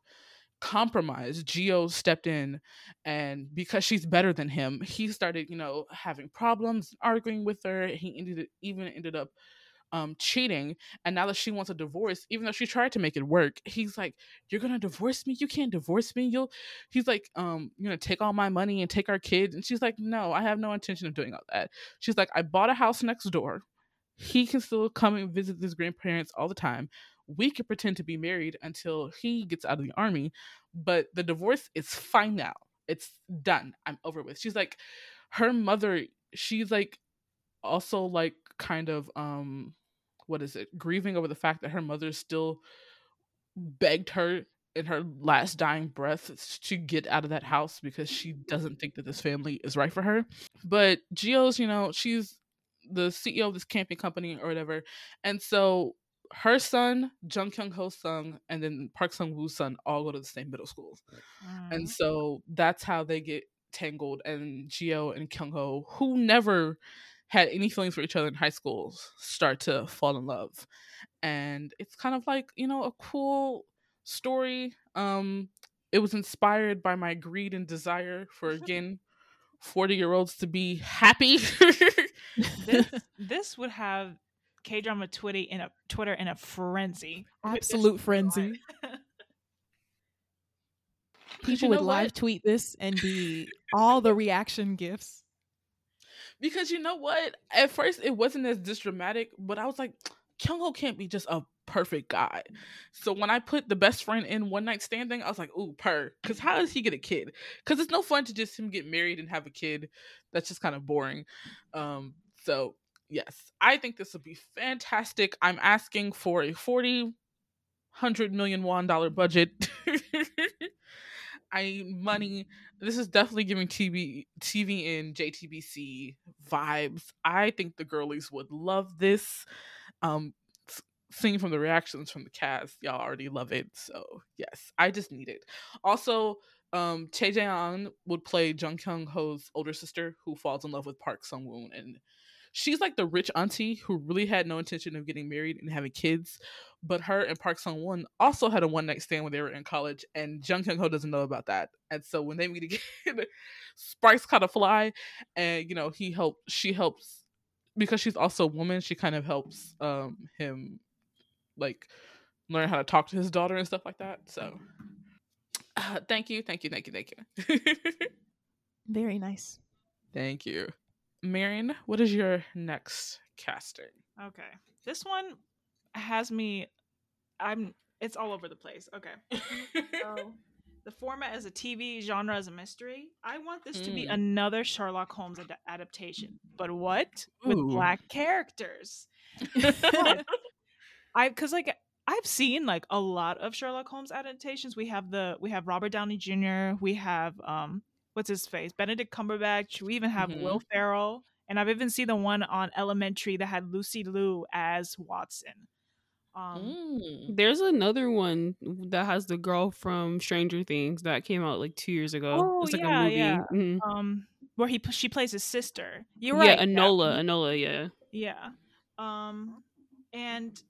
compromised geo stepped in and because she's better than him he started you know having problems arguing with her he ended even ended up um cheating and now that she wants a divorce even though she tried to make it work he's like you're gonna divorce me? You can't divorce me? You'll he's like um you're gonna take all my money and take our kids? And she's like no i have no intention of doing all that. She's like i bought a house next door. He can still come and visit his grandparents all the time. We could pretend to be married until he gets out of the army but the divorce is fine now it's done. I'm over with. She's like her mother she's like also like kind of um what is it grieving over the fact that her mother still begged her in her last dying breath to get out of that house because she doesn't think that this family is right for her but geo's you know she's the ceo of this camping company or whatever and so her son, Jung Kyung Ho Sung, and then Park Sung Woon's son all go to the same middle school, Mm. and so that's how they get tangled. And Gio and Kyung Ho, who never had any feelings for each other in high school, start to fall in love, and it's kind of like you know a cool story. Um, it was inspired by my greed and desire for again. 40 year olds to be happy this, this would have K drama Twitter in a Twitter in a frenzy. Absolute frenzy. You People would know live what? tweet this and be all the reaction gifs. Because you know what? At first, it wasn't as this dramatic, but I was like, Kyung Ho can't be just a perfect guy. So when I put the best friend in one night standing, I was like, ooh, per. Because how does he get a kid? Because it's no fun to just him get married and have a kid. That's just kind of boring. Um, so yes, I think this would be fantastic. I'm asking for a 40, 100 million won dollar budget. I money. This is definitely giving TV TV and JTBC vibes. I think the girlies would love this. Um seeing from the reactions from the cast, y'all already love it. So yes, I just need it. Also, um Chae Jung-an would play Jung Kyung Ho's older sister who falls in love with Park Sung Woon and she's like the rich auntie who really had no intention of getting married and having kids. But her and Park Sung Woon also had a one night stand when they were in college, and Jung Kyung Ho doesn't know about that. And so when they meet again, sparks kind of fly, and you know he helps, she helps because she's also a woman. She kind of helps um him like learn how to talk to his daughter and stuff like that. So uh, thank you, thank you, thank you, thank you, Very nice. thank you, Marin. What is your next casting? Okay. This one has me I'm it's all over the place. Okay. So the format is a TV genre as a mystery. I want this to be Mm. another Sherlock Holmes ad- adaptation. But what? With black characters. I cuz like I've seen like a lot of Sherlock Holmes adaptations. We have the we have Robert Downey Jr., we have um what's his face? Benedict Cumberbatch, we even have Will Ferrell, and I've even seen the one on Elementary that had Lucy Liu as Watson. Um Mm. There's another one that has the girl from Stranger Things that came out like two years ago. Oh, it's like yeah, a movie. yeah. Mhm. um where he she plays his sister. You're yeah, right. Enola, Enola, yeah. Yeah. Um and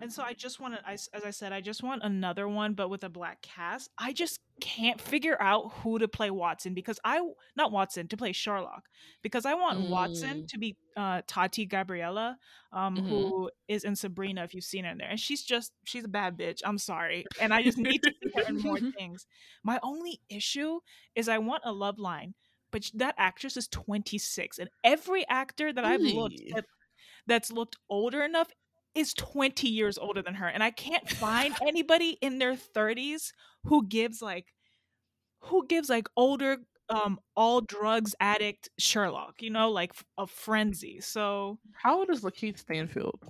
and so I just want to I, as I said I just want another one but with a black cast. I just can't figure out who to play Watson because I not Watson to play Sherlock because I want Watson Mm. to be uh Tati Gabrielle um Mhm. who is in Sabrina if you've seen her in there and she's just she's a bad bitch. I'm sorry. And I just need to see her in more things. My only issue is I want a love line but that actress is 26 and every actor that I've looked at that's looked older enough is 20 years older than her and I can't find anybody in their 30s who gives like who gives like older um all drugs addict Sherlock, you know, like a frenzy. So How old is Lakeith Stanfield?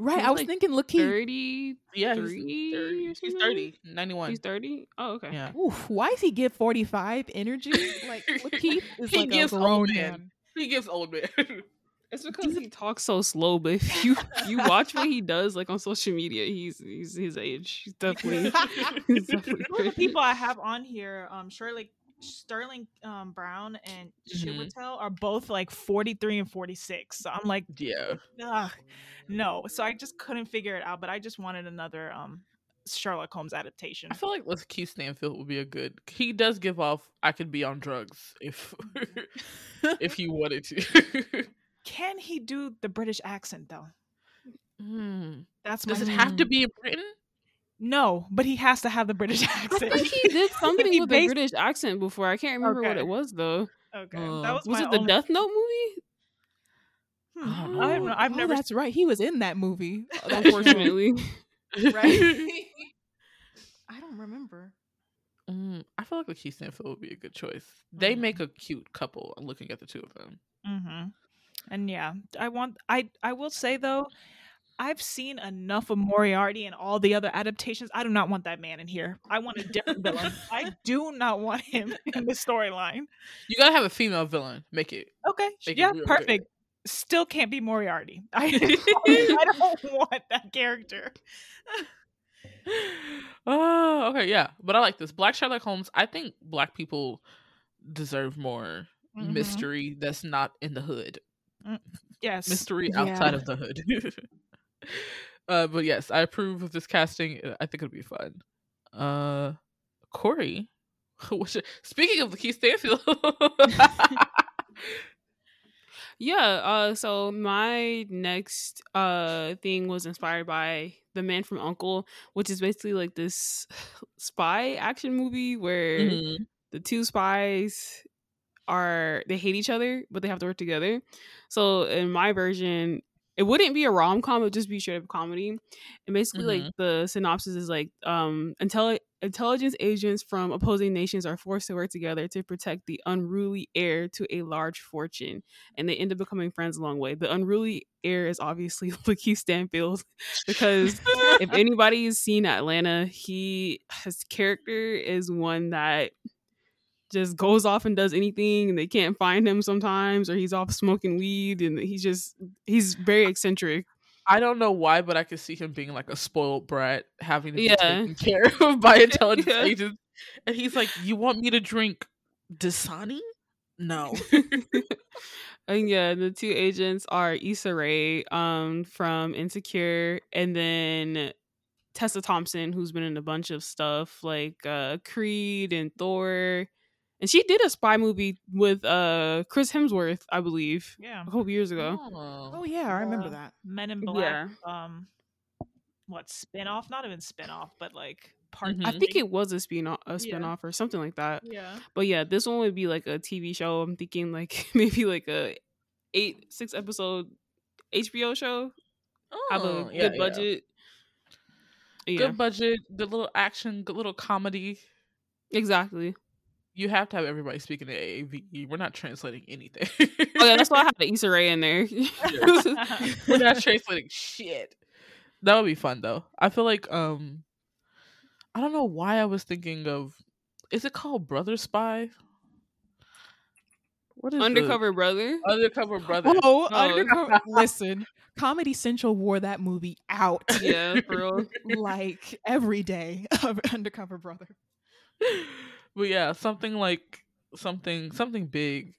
Right. He's I was like thinking, look, he, Thirty Yeah, three. he's 30. He's 30, 91. He's thirty. Oh, okay. yeah. oof, why does he give 45 energy? Like, Lakeith is He like gives a old grown man. man. He gives old man. It's because he talks so slow, but if you you watch what he does like on social media, he's he's his age. He's definitely he's definitely the people I have on here, um Shirley Sterling um, Brown and Mhm. Chiwetel are both like 43 and 46. So I'm like, yeah. Ugh, no. So I just couldn't figure it out, but I just wanted another um Sherlock Holmes adaptation. I feel like Lakeith Stanfield would be a good. He does give off. I could be on drugs if if he wanted to. Can he do the British accent though? Hmm. That's Does it have to Mm. be in Britain? no, but he has to have the British accent. I think he did something He with a based- British accent before. I can't remember what it was though. okay, Uh, that was, Was it the only- Death Note movie? Hmm, I don't know. know. I've oh, never. That's right. He was in that movie. Oh, Unfortunately, right. I don't remember. Mm, I feel like Lakeith Stanfield would be a good choice. They Mhm. make a cute couple. I'm looking at the two of them. hmm And yeah, I want. I I will say though, I've seen enough of Moriarty and all the other adaptations. I do not want that man in here. I want a different villain. I do not want him in the storyline. You gotta have a female villain. Make it. Okay, Make it yeah, good. perfect. still can't be Moriarty. I, I don't want that character. Oh, okay, yeah. But I like this. Black Sherlock Holmes, I think black people deserve more Mhm. mystery that's not in the hood. Yes. Mystery outside Yeah. of the hood. uh, but yes, I approve of this casting. I think it'll be fun. Uh, Corey, what's speaking of Keith Stanfield, Yeah, uh so my next uh thing was inspired by The Man from Uncle, which is basically like this spy action movie where Mhm. the two spies are they hate each other, but they have to work together. So in my version, it wouldn't be a rom com; it would just be straight up comedy. And basically, like the synopsis is like, um, intelli- intelligence agents from opposing nations are forced to work together to protect the unruly heir to a large fortune, and they end up becoming friends along the way. The unruly heir is obviously Lakeith Stanfield, because if anybody has seen Atlanta, he his character is one that just goes off and does anything and they can't find him sometimes or he's off smoking weed and he's just he's very eccentric I don't know why, but I could see him being like a spoiled brat, having to be Yeah. taken care of by intelligence Yeah. agents. And he's like, "You want me to drink Dasani? No." and yeah the two agents are Issa Rae um from Insecure and then Tessa Thompson who's been in a bunch of stuff like uh Creed and Thor and she did a spy movie with uh Chris Hemsworth I believe Yeah. a couple years ago Oh yeah, I remember Yeah. that. Men in Black. Yeah. Um, what spin off? Not even spin off, but like part. Mhm. I think it was a spin off, a spin off or something like that. Yeah. But yeah, this one would be like a TV show. I'm thinking like maybe like a eight six episode HBO show. Oh, Have a Oh, good yeah, yeah. budget. Yeah, Good budget, good little action, good little comedy. exactly. You have to have everybody speaking the AAVE. We're not translating anything. Oh yeah, that's why I had the Issa Rae in there. We're not translating shit. That would be fun though. I feel like um I don't know why I was thinking of is it called Brother Spy? What is the- Undercover brother. Undercover Brother? Oh, Oh. Undercover- listen, Comedy Central wore that movie out Yeah, for real. like every day of Undercover Brother. But yeah, something like something something big.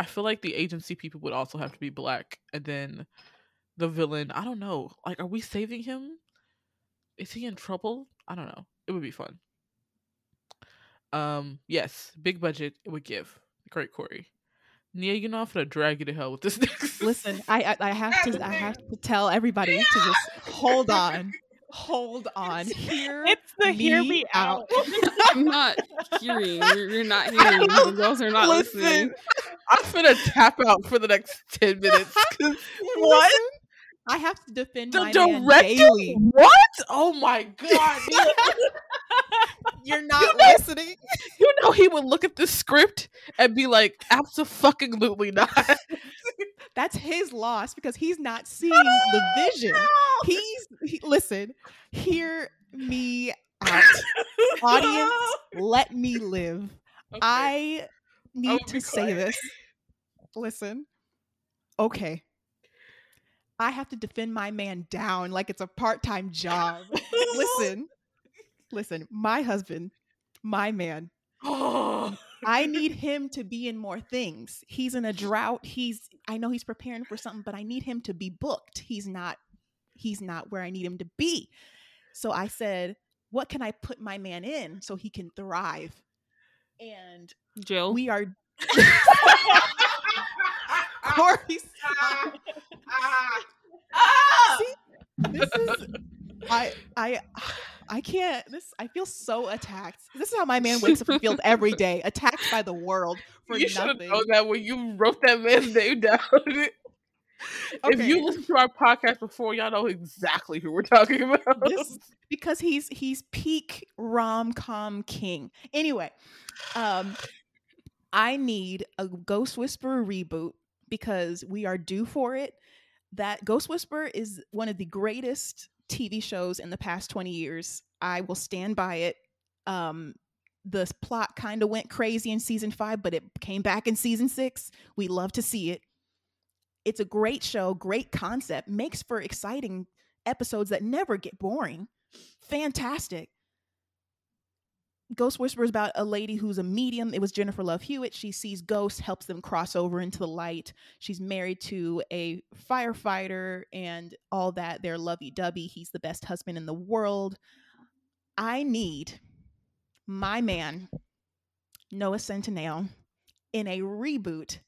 I feel like the agency people would also have to be black, and then the villain. I don't know. Like, are we saving him? Is he in trouble? I don't know. It would be fun. Um. Yes, big budget. It would give. Great, Corey. Nia, you know I'm gonna drag you to hell with this next. Listen, I, I I have to I have to tell everybody to just hold on, hold on. Hear It's the hear me me out. I'm not hearing. You're, you're not hearing. The girls are not Listen, listening. I'm gonna tap out for the next ten minutes. what? I have to defend The my director? daily. What? Oh my god! You're not You know- listening. You know he would look at the script and be like, "Absolutely not." That's his loss because he's not seeing the vision. He's he, listen. Hear me out, audience. Let me live. Okay. I need will to say this. Listen. Okay. I have to defend my man down like it's a part-time job. listen. Listen, my husband, my man, I need him to be in more things. He's in a drought. He's I know he's preparing for something, but I need him to be booked. He's not he's not where I need him to be. So I said, what can I put my man in so he can thrive? And Jill. we are Corey, stop. See, this is I I I can't this I feel so attacked. This is how my man wakes up and feels every day, attacked by the world for you should have nothing. known that when you wrote that man's name down. If you listen to our podcast before, y'all know exactly who we're talking about. This- because he's he's peak rom-com king. Anyway, um I need a Ghost Whisperer reboot because we are due for it. That Ghost Whisperer is one of the greatest TV shows in the past 20 years. I will stand by it. Um the plot kind of went crazy in season 5, but it came back in season 6. We love to see it. It's a great show, great concept, makes for exciting episodes that never get boring. Fantastic. Ghost Whisperer is about a lady who's a medium. It was Jennifer Love Hewitt. She sees ghosts, helps them cross over into the light. She's married to a firefighter and all that. They're lovey dovey. He's the best husband in the world. I need my man, Noah Centineo, in a reboot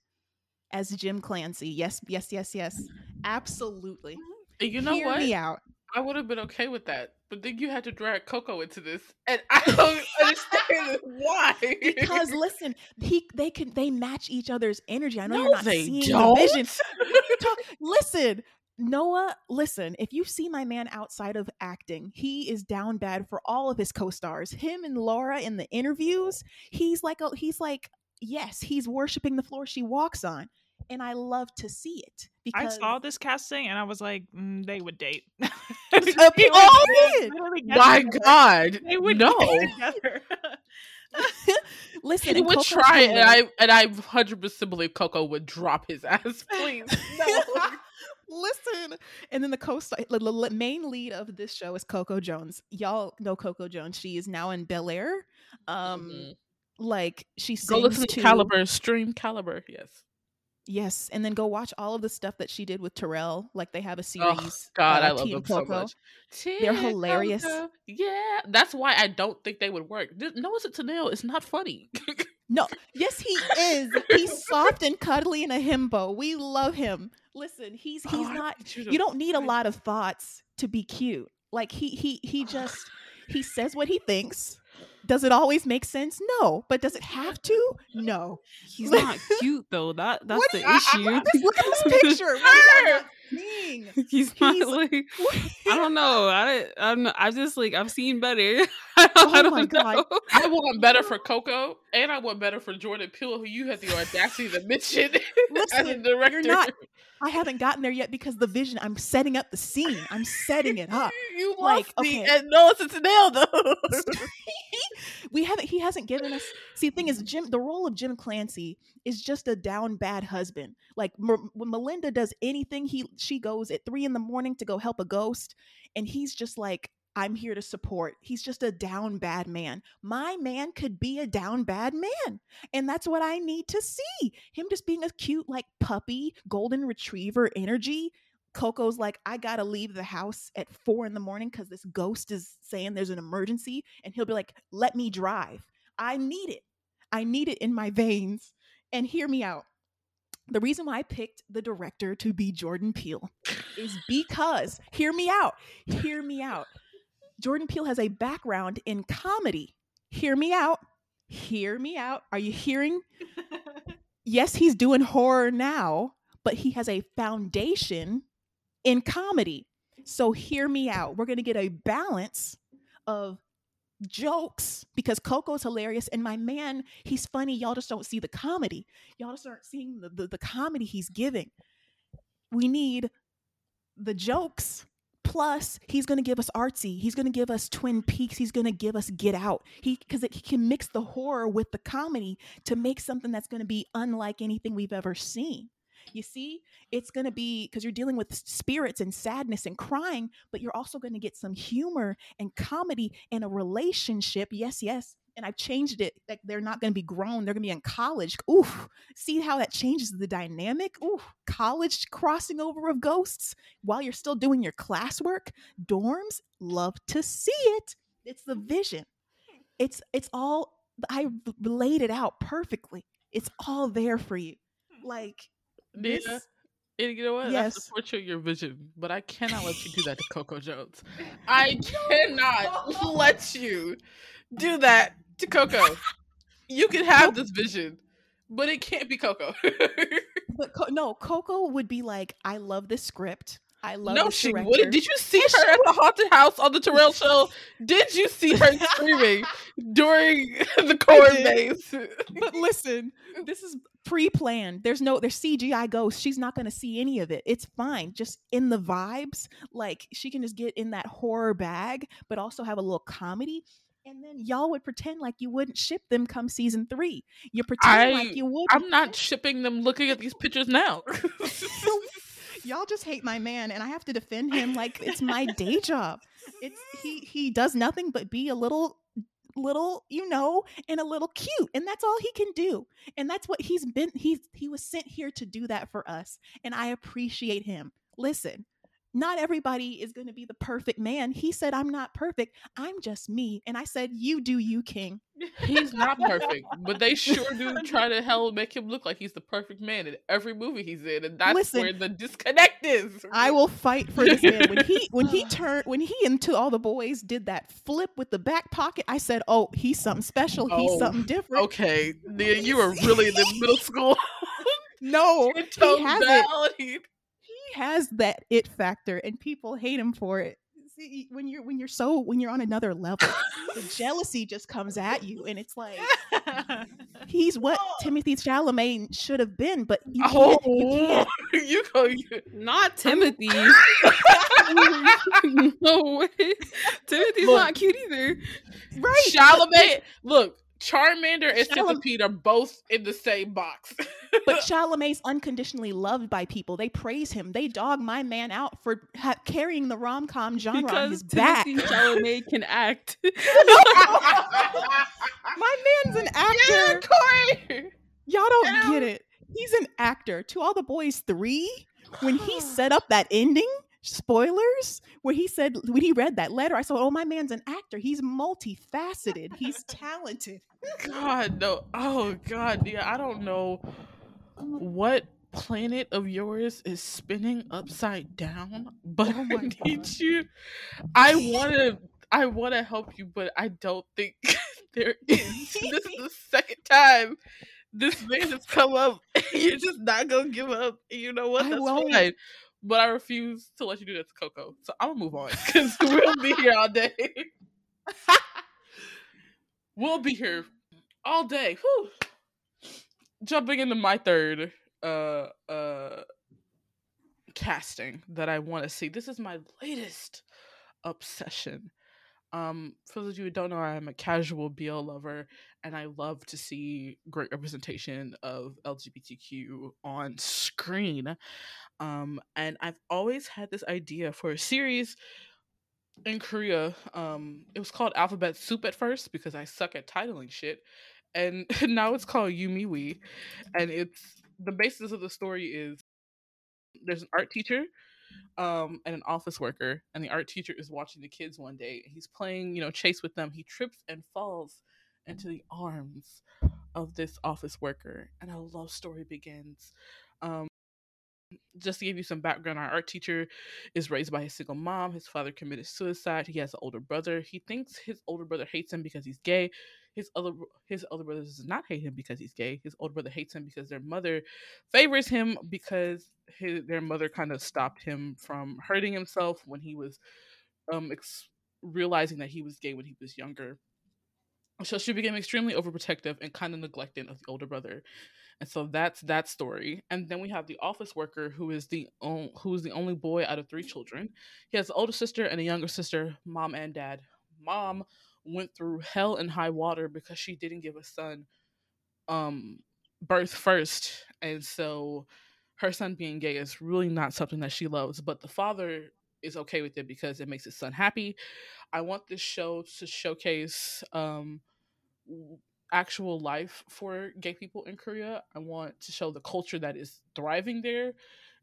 as Jim Clancy. Yes, yes, yes, yes. Absolutely. You know Hear what? me out. I would have been okay with that, but then you had to drag Coco into this, and I don't understand why. Because listen, he they can they match each other's energy. I know No, you're not seeing don't. the vision. Talk- listen, Noah, listen, if you see my man outside of acting, he is down bad for all of his co-stars. Him and Laura in the interviews, he's like a, he's like yes, he's worshiping the floor she walks on. And I love to see it I saw this casting and I was like, mm, they would date. Uh, They people would did. get My. God, They would no. listen, He would Coco's try, and. I and I hundred percent believe Coco would drop his ass. Please, no. Listen, and then the co-star, the, the le- main lead of this show is Coco Jones. Y'all know Coco Jones. She is now in Bel Air. Um, Mhm. like she sings Go listen to to Caliber, stream Caliber. Yes. Yes, and then go watch all of the stuff that she did with Terrell. Like they have a series. Oh God, uh, I love Tea them and so Coco. much. They're hilarious. Coco. Yeah, that's why I don't think they would work. Th- Noah Centineo It's not funny. No, yes, he is. He's soft and cuddly and a himbo. We love him. Listen, he's he's Oh, not. you don't need a lot of thoughts to be cute. Like he he he just he says what he thinks. Does it always make sense? No. But does it have to? No. He's not cute though. That that's What the you- issue. Just look at this picture. What is that seeing? He's not He's- like I don't know. I I don't know. I just like I've seen better. I don't, I Oh don't my God. know. I want better for Coco, and I want better for Jordan Peele, who you had the audacity to mention as a director. You're not. I haven't gotten there yet because the vision. I'm setting up the scene. I'm setting it up. You Like, me okay. at Noah Centineo, though. we haven't. He hasn't given us. See, the thing is, Jim. The role of Jim Clancy is just a down bad husband. Like M- when Melinda does anything, he she goes at three in the morning to go help a ghost, and he's just like, "I'm here to support." He's just a down bad man. My man could be a down bad man, and that's what I need to see. Him just being a cute, like puppy, golden retriever energy. Coco's like, I gotta leave the house at four in the morning because this ghost is saying there's an emergency. And he'll be like, let me drive. I need it. I need it in my veins. And hear me out. The reason why I picked the director to be Jordan Peele is because, hear me out, hear me out. Jordan Peele has a background in comedy. Hear me out. Hear me out. Are you hearing? Yes, he's doing horror now, but he has a foundation in comedy. So hear me out. We're going to get a balance of jokes because Coco's hilarious and my man, he's funny. Y'all just don't see the comedy. Y'all just aren't seeing the, the, the comedy he's giving. We need the jokes. Plus, he's going to give us artsy. He's going to give us Twin Peaks. He's going to give us Get Out. He because he can mix the horror with the comedy to make something that's going to be unlike anything we've ever seen. You see, it's going to be because you're dealing with spirits and sadness and crying, but you're also going to get some humor and comedy and a relationship. Yes, yes. And I've changed it. Like they're not going to be grown; they're going to be in college. Oof! See how that changes the dynamic? Ooh, college crossing over of ghosts while you're still doing your classwork. Dorms love to see it. It's the vision. It's it's all. I laid it out perfectly. It's all there for you. Like this- and you know what? I Yes. support you your vision, but I cannot let you do that to Coco Jones. I cannot let you do that to Coco. You can have this vision, but it can't be Coco. But Co- no, Coco would be like, I love this script. I love no, she director. wouldn't. Did you see her at the haunted house on the Terrell show? Did you see her screaming during the did. maze? but listen, this is pre-planned. There's no there's CGI ghosts. She's not going to see any of it. It's fine. Just in the vibes, like she can just get in that horror bag, but also have a little comedy. And then y'all would pretend like you wouldn't ship them come season three. You pretend I- like you would. I'm not shipping them looking at these pictures now. y'all just hate my man, and I have to defend him like it's my day job. It's he he does nothing but be a little little you know and a little cute and that's all he can do and that's what he's been he's he was sent here to do that for us and i appreciate him listen not everybody is going to be the perfect man he said i'm not perfect i'm just me and i said you do you king he's not perfect, but they sure do try to hell make him look like he's the perfect man in every movie he's in, and that's Listen, where the disconnect is. I will fight for this man. When he when he turned when he and to all the boys did that flip with the back pocket, I said, "Oh, he's something special. He's Oh, something different." Okay, Nia, you were really in the middle school. No, he has it. Down. He- He has that it factor, and people hate him for it. See, when you're when you're so when you're on another level, the jealousy just comes at you, and it's like he's what oh. Timothée Chalamet should have been, but you can't. Oh, You can't. you go. You, Not Timothy. no way. Timothy's Look. not cute either. Right? Chalamet. Look, Charmander and Chalam- Centipede are both in the same box. But Chalamet's unconditionally loved by people. They praise him. They dog my man out for ha- carrying the rom com genre on Because his back. Timothée Chalamet can act. My man's an actor. yeah, Corey. Y'all don't Damn. get it. He's an actor. To all the boys three, when he set up that ending, spoilers, where he said when he read that letter, I said, "Oh, my man's an actor. He's multifaceted. He's talented." God no. Oh God, yeah. I don't know what planet of yours is spinning upside down, but Oh I need you. I want to. I want to help you, but I don't think there is. this is the second time this man has come up. You're just not gonna give up. You know what? I That's won't. fine. But I refuse to let you do that to Coco. So I'm gonna move on because we'll be here all day. we'll be here all day. Whew. Jumping into my third uh uh casting that I want to see. This is my latest obsession. Um, for those of you who don't know, I'm a casual BL lover, and I love to see great representation of LGBTQ on screen. Um, and I've always had this idea for a series in Korea. Um, it was called Alphabet Soup at first because I suck at titling shit, and now it's called Yumiwi, and it's the basis of the story is there's an art teacher um and an office worker and the art teacher is watching the kids one day he's playing you know chase with them. He trips and falls into the arms of this office worker and a love story begins. Um just to give you some background our art teacher is raised by his single mom. His father committed suicide. He has an older brother. He thinks his older brother hates him because he's gay his other his older brother does not hate him because he's gay. His older brother hates him because their mother favors him because his their mother kind of stopped him from hurting himself when he was um ex- realizing that he was gay when he was younger. So she became extremely overprotective and kind of neglecting of the older brother. And so that's that story. And then we have the office worker who is the on- who is the only boy out of three children. He has an older sister and a younger sister mom and dad. Mom went through hell and high water because she didn't give a son um birth first. And so her son being gay is really not something that she loves but the father is okay with it because it makes his son happy. I want this show to showcase um actual life for gay people in korea. I want to show the culture that is thriving there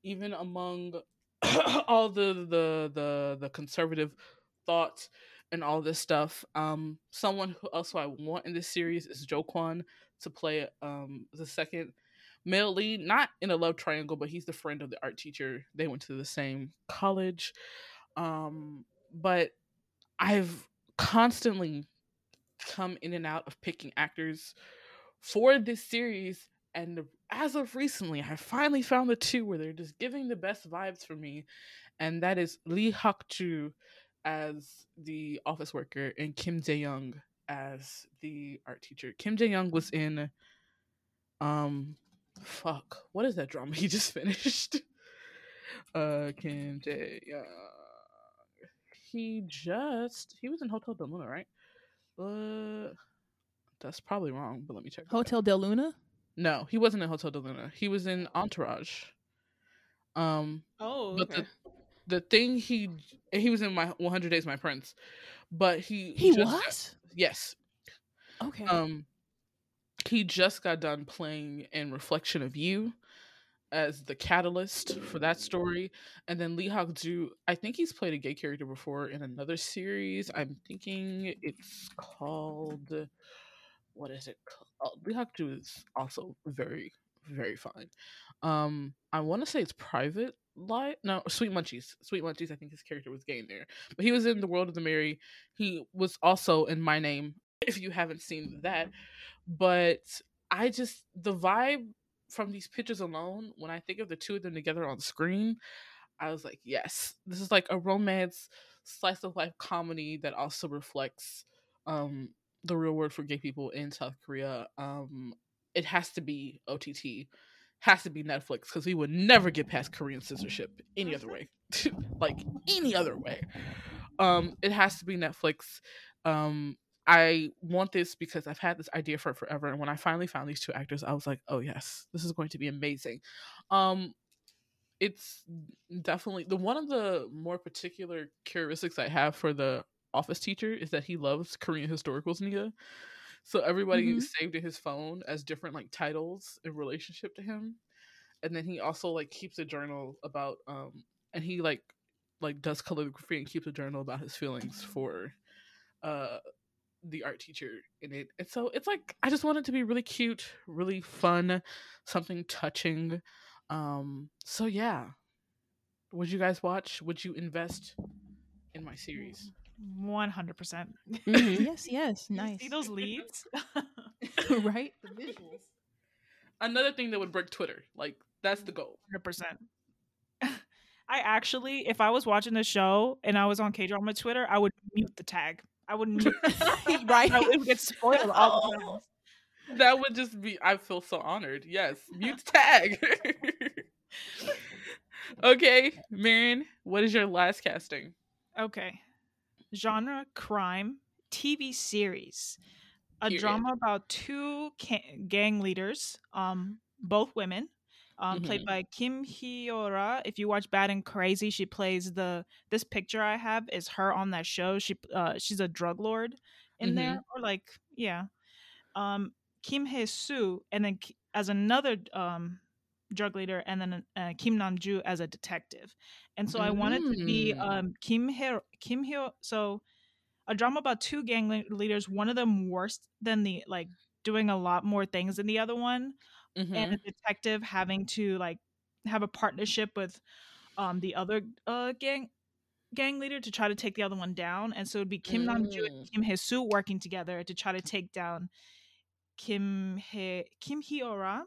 even among all the the the the conservative thoughts and all this stuff um someone who also i want in this series is jo Kwon to play um the second male lead, not in a love triangle, but he's the friend of the art teacher. They went to the same college. Um, but I've constantly come in and out of picking actors for this series. And as of recently, I finally found the two where they're just giving the best vibes for me. And that is Lee Hak Ju as the office worker and Kim Jae Young as the art teacher. Kim Jae Young was in um fuck what is that drama he just finished uh kim jae young he just he was in hotel Del luna right Uh, that's probably wrong, but let me check. Hotel Del Luna. No, he wasn't in Hotel Del Luna. He was in Entourage. Um, Oh, but okay. the the thing he he was in my 100 Days My Prince, but he He just was. yes. Okay. Um, he just got done playing in Reflection of You as the catalyst for that story, and then Lee Hak Ju. I think he's played a gay character before in another series. I'm thinking it's called what is it? called? Lee Hak Ju is also very very fine. Um, I want to say it's Private Life. No, Sweet Munchies. Sweet Munchies. I think his character was gay in there, but he was in The World of the Married. He was also in My Name. If you haven't seen that, but I just the vibe from these pictures alone, when I think of the two of them together on screen, I was like, yes, this is like a romance slice of life comedy that also reflects um the real world for gay people in South Korea. Um it has to be OTT, has to be Netflix because we would never get past Korean censorship any other way. like any other way. Um it has to be Netflix. Um I want this because I've had this idea for forever. And when I finally found these two actors, I was like, oh yes, this is going to be amazing. Um it's definitely the one of the more particular characteristics I have for the office teacher is that he loves Korean historicals, Nia. So everybody Mhm. saved in his phone as different like titles in relationship to him. And then he also like keeps a journal about um and he like like does calligraphy and keeps a journal about his feelings for uh the art teacher in it. And so it's like I just want it to be really cute, really fun, something touching. Um so yeah. Would you guys watch? Would you invest in my series? One hundred percent. Mm-hmm. yes. Yes. Nice. See those leads? right. The visuals. Another thing that would break Twitter. Like that's the goal. Hundred percent. I actually, if I was watching the show and I was on K drama Twitter, I would mute the tag. I would mute. right. I would get spoiled all the oh. time. That would just be I feel so honored. Yes. Mute tag. okay, Marion, what is your last casting? Okay. Genre crime TV series. A Period. drama about two ca- gang leaders, um, both women, um, played Mhm. by Kim Hyora. If you watch Bad and Crazy, she plays the. This picture I have is her on that show. She uh, she's a drug lord in there, or like yeah. Um, Kim Hae Soo, and then as another um drug leader, and then uh, Kim Nam Ju as a detective. And so I wanted to be Mm. um Kim Hyo Kim Hyo. So a drama about two gang leaders, one of them worse than the like doing a lot more things than the other one, Mhm. and a detective having to like have a partnership with um the other uh gang gang leader to try to take the other one down. And so it'd be Kim Nam Ju and Mm. Kim Hae Soo working together to try to take down Kim Hae Kim Hyora.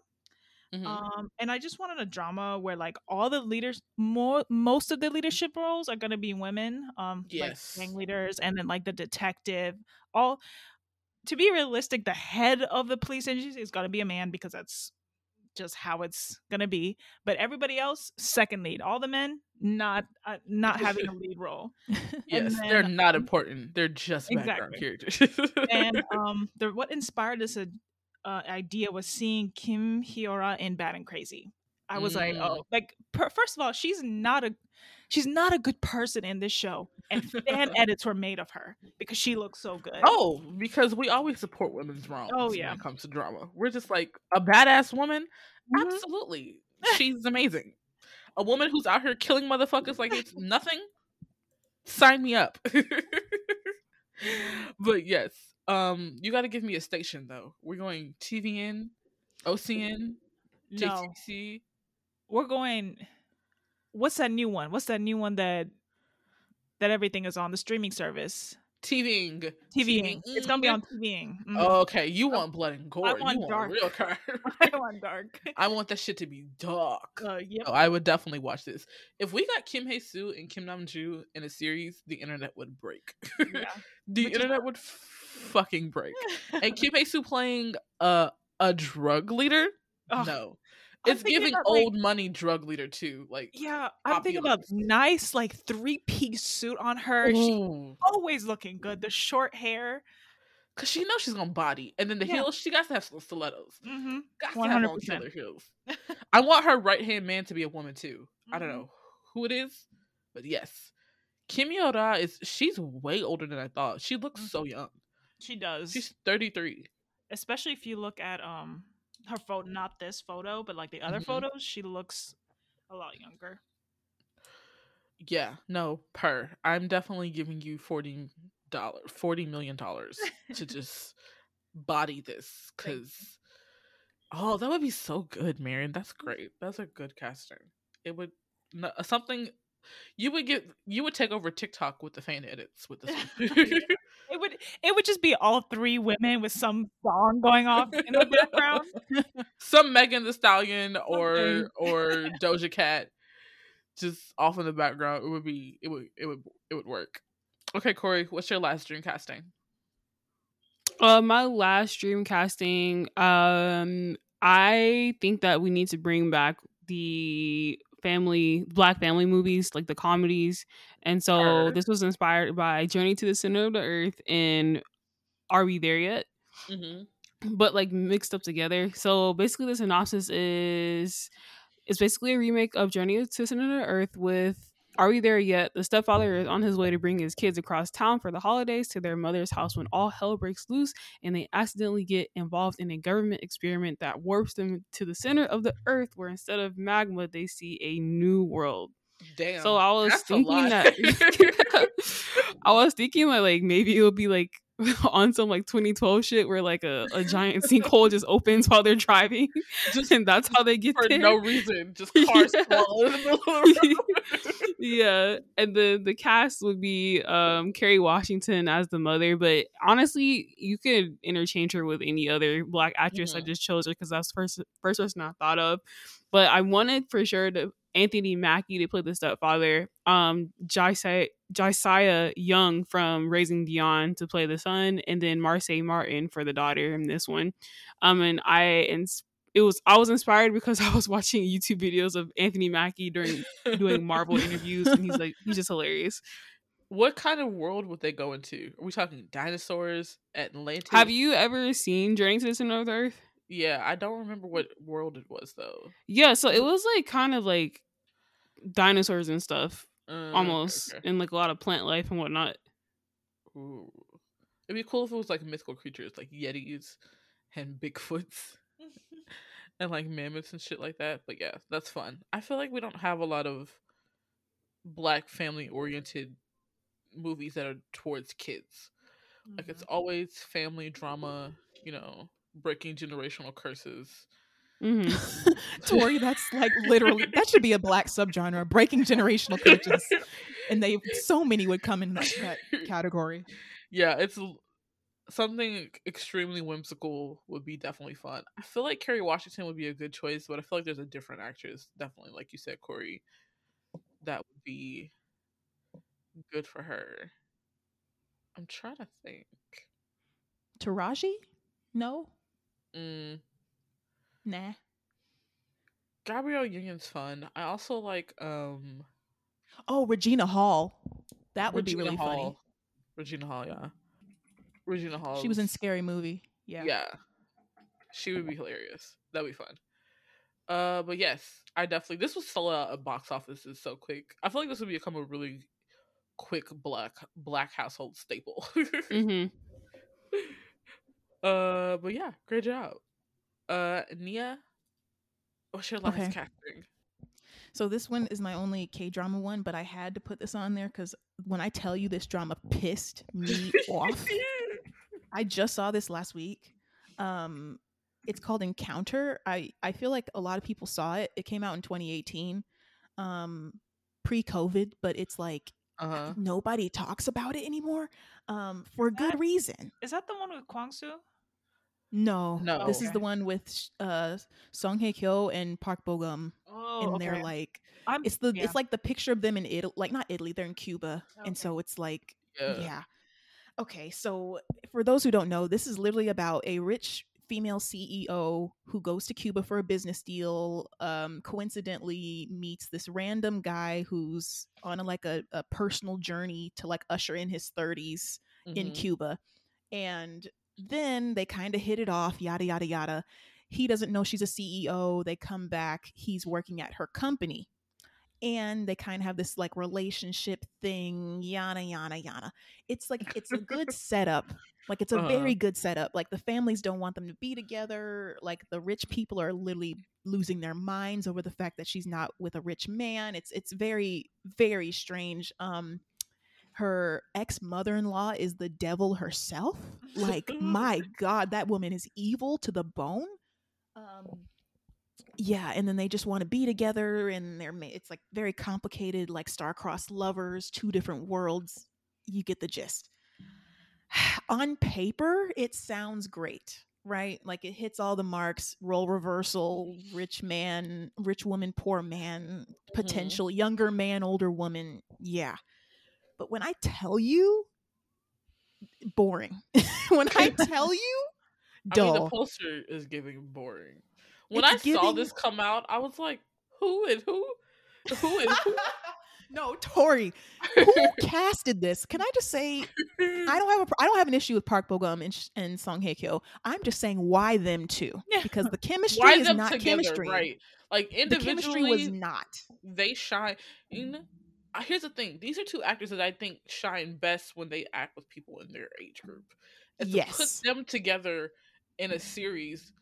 Mhm. Um, and I just wanted a drama where like all the leaders, more most of the leadership roles are gonna be women. Um, Yes. like gang leaders, and then like the detective. All to be realistic, the head of the police agency is gonna be a man because that's just how it's gonna be. But everybody else, second lead. All the men, not uh, not having a lead role. yes, they're not um, important. They're just background characters. and um the what inspired this uh, idea was seeing Kim Hyora in Bad and Crazy. I was like, Mm. oh, like per- first of all, she's not a she's not a good person in this show, and fan edits were made of her because she looks so good. oh, because we always support women's wrongs Oh, yeah. when it comes to drama. We're just like a badass woman. Mhm. Absolutely, she's amazing. A woman who's out here killing motherfuckers like it's nothing. Sign me up. but yes, um, you got to give me a station though. We're going TVN, OCN, no, JTBC. we're going. What's that new one? What's that new one that that everything is on the streaming service? TVing. TVing. It's gonna be on TVing. Oh, okay, you want blood and gore. want you want dark. real car. I want dark. I want that shit to be dark. Uh, yep. Oh, I would definitely watch this. If we got Kim Hae Soo and Kim Nam Ju in a series, the internet would break. Yeah. the Which internet would fucking break. and Kim Hae Soo playing a a drug leader? Ugh. no. It's giving about, like- old money drug leader too. Like Yeah, I'm thinking about nice like three piece suit on her. She's always looking good. The short hair. Cause she knows she's gonna body, and then the Yeah. heels she got to have some stilettos. Mm-hmm. Got to have on 100%. killer heels. I want her right hand man to be a woman too. I don't Mhm. know who it is, but yes, Kim Hyora is. She's way older than I thought. She looks Mm-hmm. so young. She does. She's thirty three. Especially if you look at um her photo, not this photo, but like the other Mhm. photos, she looks a lot younger. Yeah, no, per. I'm definitely giving you forty dollar, forty million dollars to just body this, because oh, that would be so good, Marion. That's great. That's a good casting. It would no, something you would get. You would take over TikTok with the fan edits with this. One. It would it would just be all three women with some song going off in the background. Some Megan Thee Stallion or or Doja Cat just off in the background. It would be. It would. It would. It would work. Okay, Corey, what's your last dream casting? Uh, my last dream casting. Um, I think that we need to bring back the family black family movies, like the comedies. And so this was inspired by Journey to the Center of the Earth and Are We There Yet? Mm-hmm. but like mixed up together. So basically, the synopsis is it's basically a remake of Journey to the Center of the Earth with Are We There Yet? The stepfather is on his way to bring his kids across town for the holidays to their mother's house when all hell breaks loose and they accidentally get involved in a government experiment that warps them to the center of the earth where instead of magma they see a new world. Damn. So I was thinking that I was thinking that like maybe it would be like on some like 2012 shit where like a, a giant sinkhole just opens while they're driving, Just and that's how they get for there. no reason, just cars Yeah. fall in the middle of the road. yeah, and the the cast would be um Kerry Washington as the mother, but honestly, you could interchange her with any other black actress. I Mhm. just chose her because that's the first first person I thought of. But I wanted for sure to Anthony Mackie to play the stepfather, um Ja'Siah Ja'Siah Young from Raising Dion to play the son, and then Marsai Martin for the daughter in this one. Um, and I and it was I was inspired because I was watching YouTube videos of Anthony Mackie during doing Marvel interviews, and he's like, he's just hilarious. What kind of world would they go into? Are we talking dinosaurs, Atlantis? Have you ever seen Journey to the Center of the Earth? Yeah, I don't remember what world it was though. Yeah, so it was like kind of like dinosaurs and stuff, Uh, almost, okay. and like a lot of plant life and whatnot. Ooh. It'd be cool if it was like mythical creatures like Yetis and Bigfoots and like mammoths and shit like that. But yeah, that's fun. I feel like we don't have a lot of black family oriented movies that are towards kids. Like it's always family drama, you know, breaking generational curses. hmm Tori, that's like literally that should be a black subgenre, breaking generational curses, and they so many would come in that, that category. yeah, it's something extremely whimsical would be definitely fun. I feel like Kerry Washington would be a good choice, but I feel like there's a different actress, definitely, like you said, Corey, that would be good for her. I'm trying to think. Taraji? No, Mm, nah. Gabrielle Union's fun. I also like um Oh, Regina Hall. That would be really Hall. Regina Hall, yeah. Regina Hall. She was in Scary Movie. Yeah. Yeah. She would be hilarious. That'd be fun. Uh, but yes, I definitely this was sold out at box offices so quick. I feel like this would become a really quick black black household staple. hmm uh, but yeah, great job. Uh, Nia, what's your last Okay. casting? So this one is my only K drama one, but I had to put this on there because when I tell you this drama pissed me off. I just saw this last week. Um, it's called Encounter. I I feel like a lot of people saw it. It came out in 2018, um, pre-COVID, but it's like Uh huh. nobody talks about it anymore, um, for good reason. Is that the one with Kwang Soo? No, No. this is the one with uh Song Hye Kyo and Park Bo Gum, Oh, and they're like I'm, it's the yeah. it's like the picture of them in Italy, like not Italy, they're in Cuba, Okay. and so it's like Yeah. yeah. Okay, so for those who don't know, this is literally about a rich female CEO who goes to Cuba for a business deal. Um, coincidentally, meets this random guy who's on a, like a, a personal journey to like usher in his 30s in Mhm. Cuba, and then they kind of hit it off, yada, yada, yada. He doesn't know she's a CEO. They come back. He's working at her company. And they kind of have this like relationship thing, yada, yada, yada. It's like, it's a good setup. Like, it's a Uh-huh. very good setup. Like, the families don't want them to be together. Like, the rich people are literally losing their minds over the fact that she's not with a rich man. It's, it's very, very strange. Um, her ex mother in law is the devil herself. Like, my God, that woman is evil to the bone. Um, yeah, and then they just want to be together, and they're it's like very complicated, like star-crossed lovers, two different worlds. You get the gist. On paper, it sounds great, right? Like it hits all the marks: role reversal, rich man, rich woman, poor man, potential younger man, older woman. Yeah, but when I tell you, boring. when I tell you, I mean, the poster is giving boring. When It's I saw this come out, I was like, "Who is who? Who and who?" no, Tori, who casted this? Can I just say I don't have a, I don't have an issue with Park Bo-gum and, and Song Hye Kyo. I'm just saying why them two because the chemistry Why is not together, chemistry. right? Like The chemistry individually, was not. they shine. Here's the thing: these are two actors that I think shine best when they act with people in their age group. And to Yes. put them together in a series.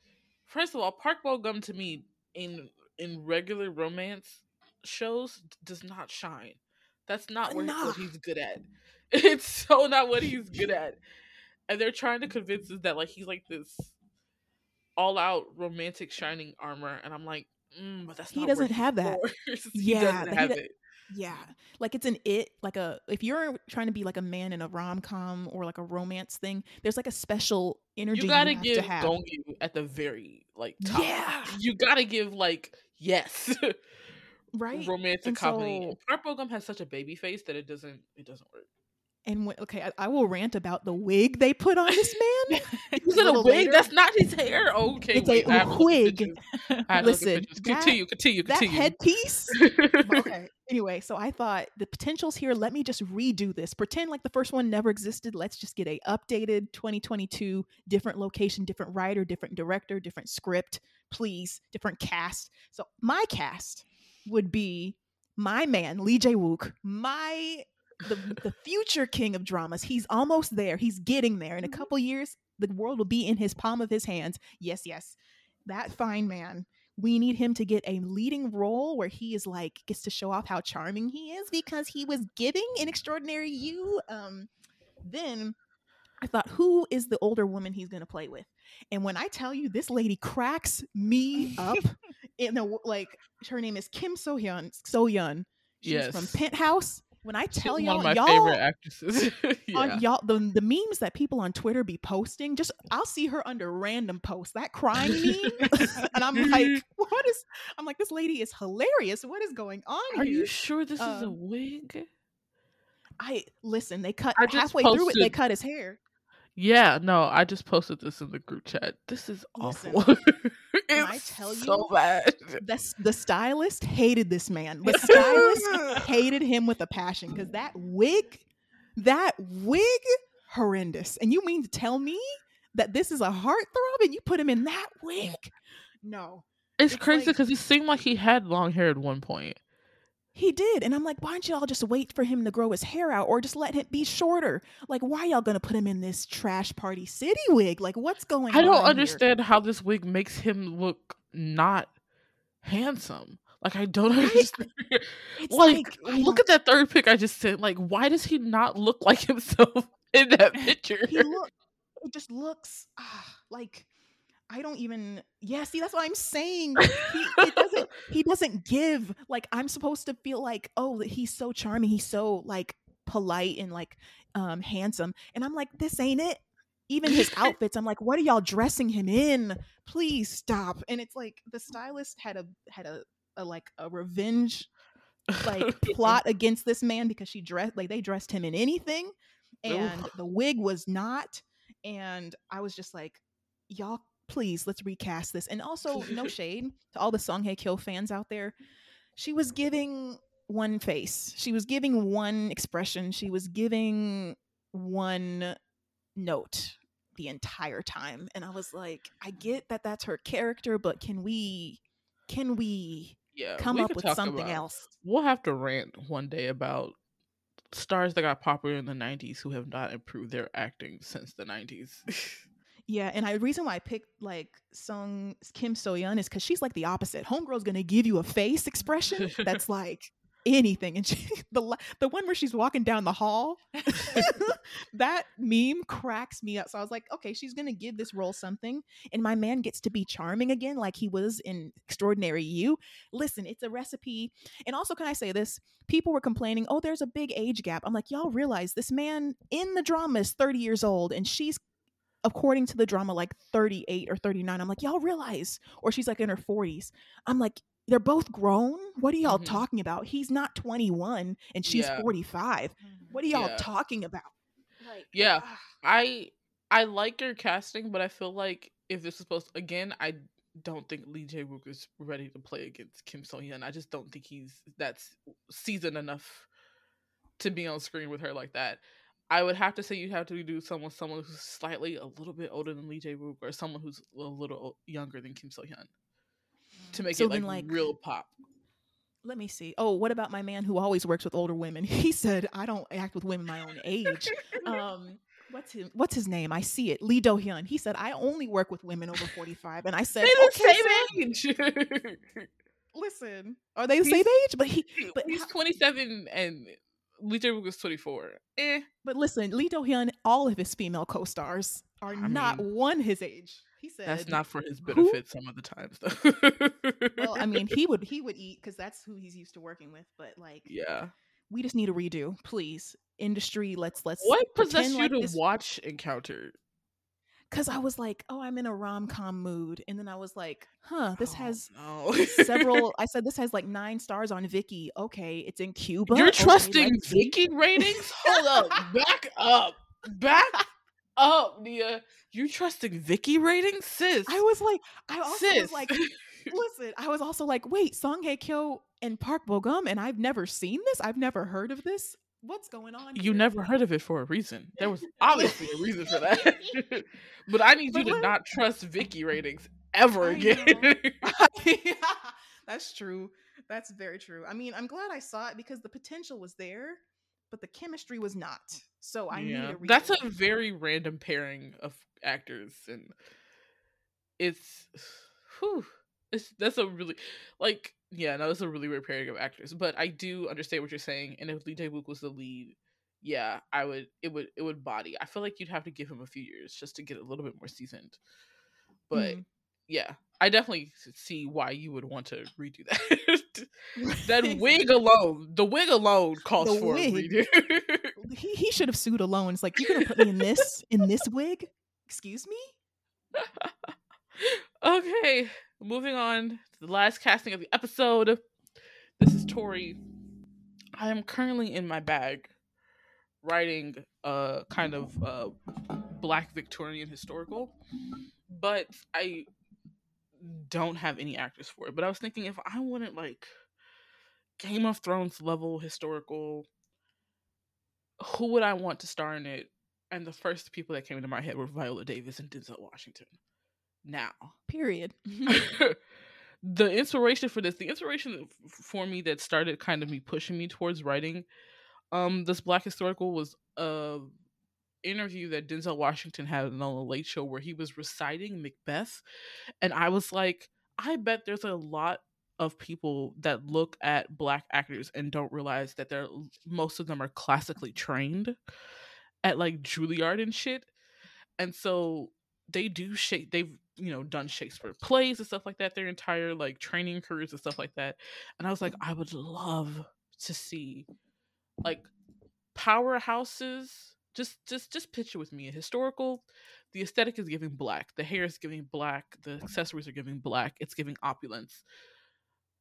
First of all, Park Bo Gum to me in in regular romance shows does not shine. That's not where what he's good at. It's so not what he's good at. And they're trying to convince us that like he's like this all out romantic shining armor, and I'm like, mm, but that's He not doesn't have that. Yeah, he doesn't have do- it. Yeah, like it's an it like a if you're trying to be like a man in a rom com or like a romance thing, there's like a special energy You gotta have give to have. At the very like top. Yeah. You gotta give like yes. right? romantic And comedy. so- And Park Gum has such a baby face that it doesn't it doesn't work. And when, okay, I, I will rant about the wig they put on this man. Is it a wig. later. That's not his hair. Okay, It's a wait, I have to look at wig. pictures. I have to look at Listen, that- continue, continue, that headpiece okay. Anyway, so I thought the potential's here. Let me just redo this. Pretend like the first one never existed. Let's just get a updated 2022, different location, different writer, different director, different script, please, different cast. So my cast would be my man Lee Jae Wook, my the the future king of dramas. He's almost there. He's getting there. In a couple years, the world will be in his palm of his hands. Yes, yes. That fine man we need him to get a leading role where he is like gets to show off how charming he is because he was giving an extraordinary you um then i thought who is the older woman he's going to play with and when i tell you this lady cracks me up in the like her name is kim so hyun so hyun she's from penthouse when i tell one y'all of my y'all favorite actresses. yeah. on y'all the, the memes that people on Twitter be posting, just I'll see her under random posts. That crying meme. and I'm like, what is I'm like, this lady is hilarious. What is going on Are here? you sure this is a Um, wig? I listen, they cut halfway through it, they cut his hair. Yeah, no, I just posted this in the group chat. This is Listen, awful. when I tell you so bad. The, the stylist hated this man. The stylist hated him with a passion because that wig, that wig, horrendous. And you mean to tell me that this is a heartthrob and you put him in that wig? No. It's, It's crazy like- because he seemed like he had long hair at one point. He did. And I'm like, why don't y'all just wait for him to grow his hair out or just let him be shorter? Like, why y'all gonna put him in this trash party city wig? Like, what's going on? I don't here? understand how this wig makes him look not handsome. Like I don't understand. It's like, I look at that third pic I just sent. Like, why does he not look like himself in that picture? he look it just looks ah, like I don't even yeah, see that's what I'm saying. He doesn't he doesn't give like I'm supposed to feel like, oh, he's so charming, he's so like polite and like um handsome. And I'm like, this ain't it. Even his outfits, I'm like, what are y'all dressing him in? Please stop. And it's like the stylist had a had a, a like a revenge like plot against this man because she dressed like they dressed him in anything and the wig was not and i was just like y'all please let's recast this and also no shade to all the Song Hye Kyo fans out there she was giving one face she was giving one expression she was giving one note the entire time and i was like i get that that's her character but can we can we Yeah, come we up with something about- else We'll have to rant one day about stars that got popular in the '90s who have not improved their acting since the '90s. yeah and I, the reason why i picked like sung kim so-yeon is because she's like the opposite. Homegirl's gonna give you a face expression that's like anything and she the the one where she's walking down the hall that meme cracks me up. So i was like okay she's gonna give this role something and my man gets to be charming again like he was in extraordinary you. Listen it's a recipe and also can i say this? People were complaining oh there's a big age gap. I'm like y'all realize this man in the drama is 30 years old and she's according to the drama like 38 or 39 i'm like y'all realize or she's like in her 40s i'm like they're both grown what are y'all Mhm. talking about he's not 21 and she's Yeah. 45 what are y'all Yeah. talking about like Yeah. ah. I I like your casting, but I feel like if this is supposed again, I don't think Lee Jae Wook is ready to play against Kim So Hyun. I just don't think he's that's seasoned enough to be on screen with her like that. I would have to say you'd have to do someone someone who's slightly a little bit older than Lee Jae Wook or someone who's a little younger than Kim So Hyun to make So it like, like- real pop. let me see. Oh what about my man who always works with older women? He said i don't act with women my own age. Um what's his what's his name? I see it. Lee do-hyun he said i only work with women over 45 and i said They the okay, same age. listen are they the He's- same age? But he but he's 27 and Lee Jae Wook is 24. Eh. But listen, Lee Do-hyun, all of his female co-stars are I not mean, one his age. He said That's not for his who- benefit some of the times though. Well, I mean, he would he would eat because that's who he's used to working with. But like, yeah. we just need a redo, please. Industry, let's let's. What possessed you to this? watch Encounter? Because I was like, oh, I'm in a rom com mood, and then I was like, huh, this Oh, has no. several. I said this has like nine stars on Viki. Okay, it's in Cuba. You're Okay, trusting. Viki ratings? Hold up. Back up. Back up, Nia. You trusting Viki ratings, sis? I was like, I also sis. was like, listen, I was also like, wait, Song Hye Kyo and Park Bo Gum, and I've never seen this. I've never heard of this. What's going on? you here? never heard of it for a reason. There was obviously a reason for that. but I need you to let- not trust Viki ratings ever I again. That's true. That's very true. I mean, I'm glad I saw it because the potential was there, but the chemistry was not. So I need a that's a very random pairing of actors, and it's, whew, it's that's a really like yeah, no, that's a really weird pairing of actors. But I do understand what you're saying, and if Lee Jae Wook was the lead, yeah, I would it would it would body. I feel like you'd have to give him a few years just to get a little bit more seasoned. But Mhm. yeah, I definitely see why you would want to redo that. that wig alone, the wig alone calls The for wig. a redo. He, he should have sued alone. It's like you're gonna put me in this in this wig? Excuse me? okay, moving on the last casting of the episode. This is Tori. I am currently in my bag writing a kind of uh, black Victorian historical, but I don't have any actors for it. But I was thinking if I wanted like Game of Thrones level historical, who would I want to star in it? And the first people that came into my head were Viola Davis and Denzel Washington. Now, Period. the inspiration for this, the inspiration for me that started kind of me pushing me towards writing um this black historical was a interview that Denzel Washington had on the Late Show where he was reciting Macbeth, and I was like, I bet there's a lot of people that look at black actors and don't realize that they're most of them are classically trained at like Juilliard and shit, and so they do shape they've you know done Shakespeare plays and stuff like that their entire like training careers and stuff like that, and I was like, I would love to see like powerhouses. Just just just picture with me a historical the aesthetic is giving black the hair is giving black the accessories are giving black it's giving opulence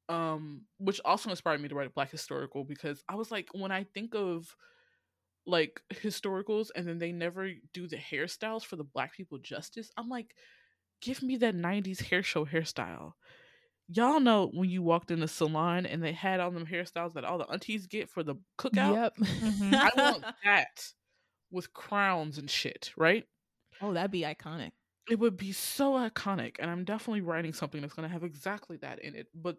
um which also inspired me to write a black historical because i was like when i think of like historicals and then they never do the hairstyles for the black people justice i'm like give me that 90s hair show hairstyle y'all know when you walked in the salon and they had all them hairstyles that all the aunties get for the cookout Yep. Mm-hmm. I want that with crowns and shit, right? Oh, that'd be iconic. It would be so iconic, and I'm definitely writing something that's going to have exactly that in it. But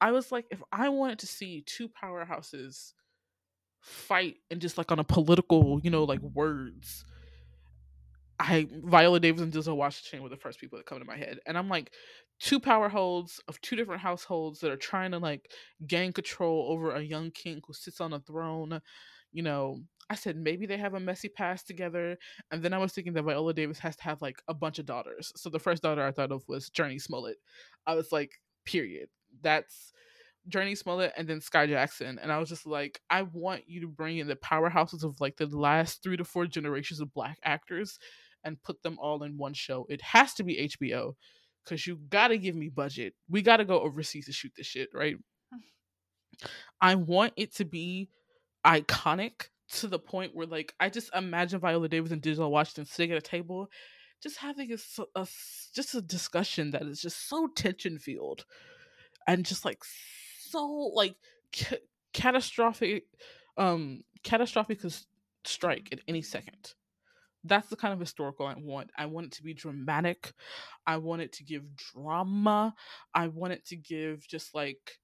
I was like, if I wanted to see two powerhouses fight and just like on a political, you know, like words, I Viola Davis and Denzel Washington were the first people that come to my head, and I'm like, two power holds of two different households that are trying to like gain control over a young king who sits on a throne. You know, I said maybe they have a messy past together, and then I was thinking that Viola Davis has to have like a bunch of daughters. So the first daughter I thought of was Jurnee Smollett. I was like, period. That's Jurnee Smollett and then Skai Jackson. And I was just like, I want you to bring in the powerhouses of like the last three to four generations of black actors and put them all in one show. It has to be HBO because you gotta give me budget. We gotta go overseas to shoot this shit, right? I want it to be iconic to the point where, like, I just imagine Viola Davis and Denzel Washington sitting at a table, just having a, a just a discussion that is just so tension filled, and just like so like ca- catastrophic, um, catastrophic could strike at any second that's the kind of historical I want. I want it to be dramatic. I want it to give drama. I want it to give just like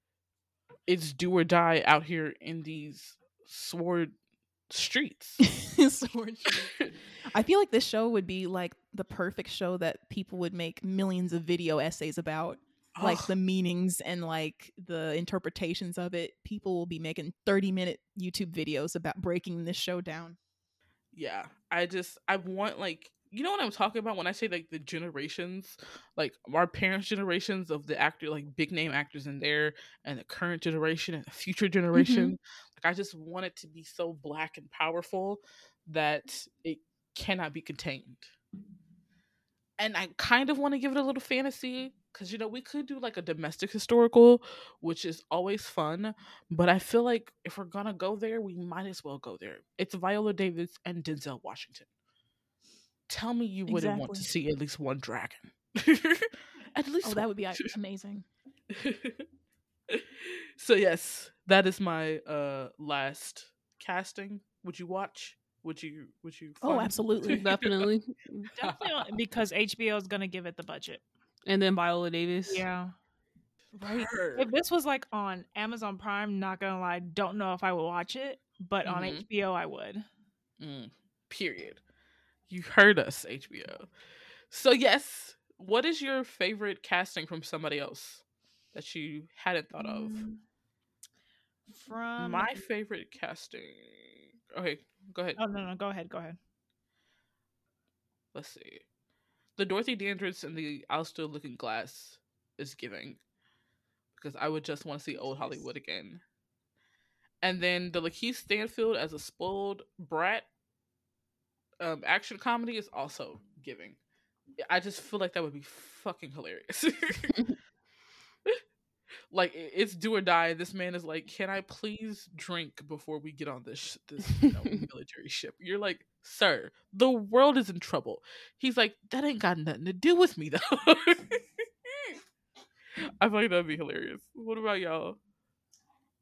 it's do or die out here in these sword streets. sword streets. I feel like this show would be like the perfect show that people would make millions of video essays about. Like the meanings and like the interpretations of it. People will be making 30 minute YouTube videos about breaking this show down yeah i just i want like you know what i'm talking about when i say like the generations like our parents generations of the actor like big name actors in there and the current generation and the future generation mm-hmm. like i just want it to be so black and powerful that it cannot be contained and i kind of want to give it a little fantasy because you know we could do like a domestic historical which is always fun but i feel like if we're gonna go there we might as well go there. It's viola davis and denzel washington. Tell me you wouldn't exactly. want to see at least one dragon. At least oh one. that would be amazing. So yes that is my uh last casting. Would you watch? Would you would you oh absolutely. Definitely. Definitely because hbo is gonna give it the budget and then Viola Davis. Yeah. Right. If this was like on Amazon Prime, not gonna lie, don't know if I would watch it, but mm-hmm. on HBO I would. Mm, period. You heard us, HBO. So yes, what is your favorite casting from somebody else that you hadn't thought of? Mm. From my favorite casting. Okay, go ahead. Oh no, no, go ahead, go ahead. Let's see the Dorothy Dandridge and the Still Looking Glass is giving because I would just want to see old Hollywood again. And then the Lakeith Stanfield as a spoiled brat um, action comedy is also giving. I just feel like that would be fucking hilarious. like it's do or die. This man is like, "Can I please drink before we get on this this you know, military ship?" You're like, "Sir, the world is in trouble." He's like, "That ain't got nothing to do with me, though." I feel like that'd be hilarious. What about y'all?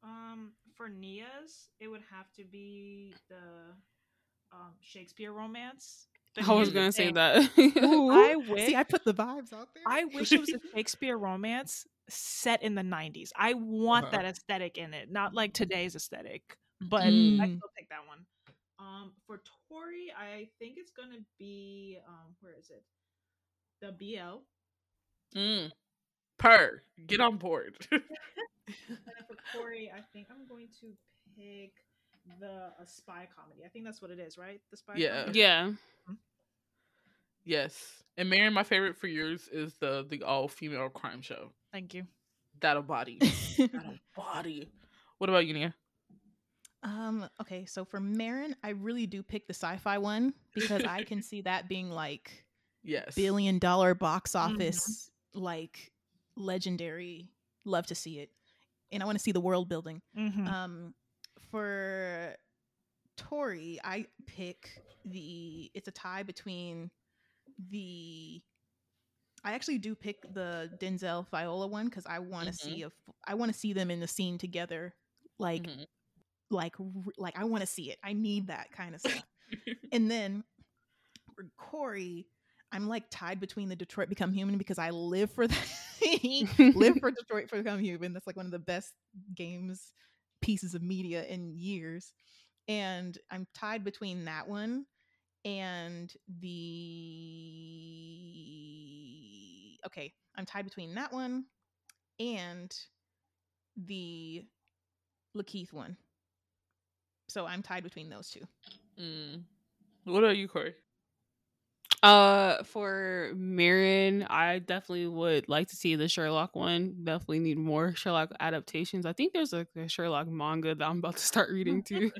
Um, for Nia's, it would have to be the um, Shakespeare romance. I was gonna say that. I wish. See, I put the vibes out there. I wish it was a Shakespeare romance set in the 90s. I want uh-huh. that aesthetic in it, not like today's aesthetic, but mm. I still take that one. Um, for Tori, I think it's gonna be um, where is it? The BL. Mm. Per, get on board. and for Tori, I think I'm going to pick the a spy comedy. I think that's what it is, right? The spy. Yeah. Comedy? Yeah. Yes. And Marin, my favorite for years is the the all female crime show. Thank you. That'll body. That'll body. What about you, Nia? Um, okay, so for Marin, I really do pick the sci-fi one because I can see that being like yes billion dollar box mm-hmm. office, mm-hmm. like legendary. Love to see it. And I want to see the world building. Mm-hmm. Um for Tori, I pick the it's a tie between the I actually do pick the Denzel Viola one because I want to mm-hmm. see if I want to see them in the scene together, like, mm-hmm. like, like I want to see it. I need that kind of stuff. and then Corey, I'm like tied between the Detroit Become Human because I live for that. live for Detroit for Become Human. That's like one of the best games pieces of media in years. And I'm tied between that one and the okay, I'm tied between that one and the Lakeith one. So I'm tied between those two. Mm. What are you, Corey? Uh, for Marin, I definitely would like to see the Sherlock one. Definitely need more Sherlock adaptations. I think there's a, a Sherlock manga that I'm about to start reading too.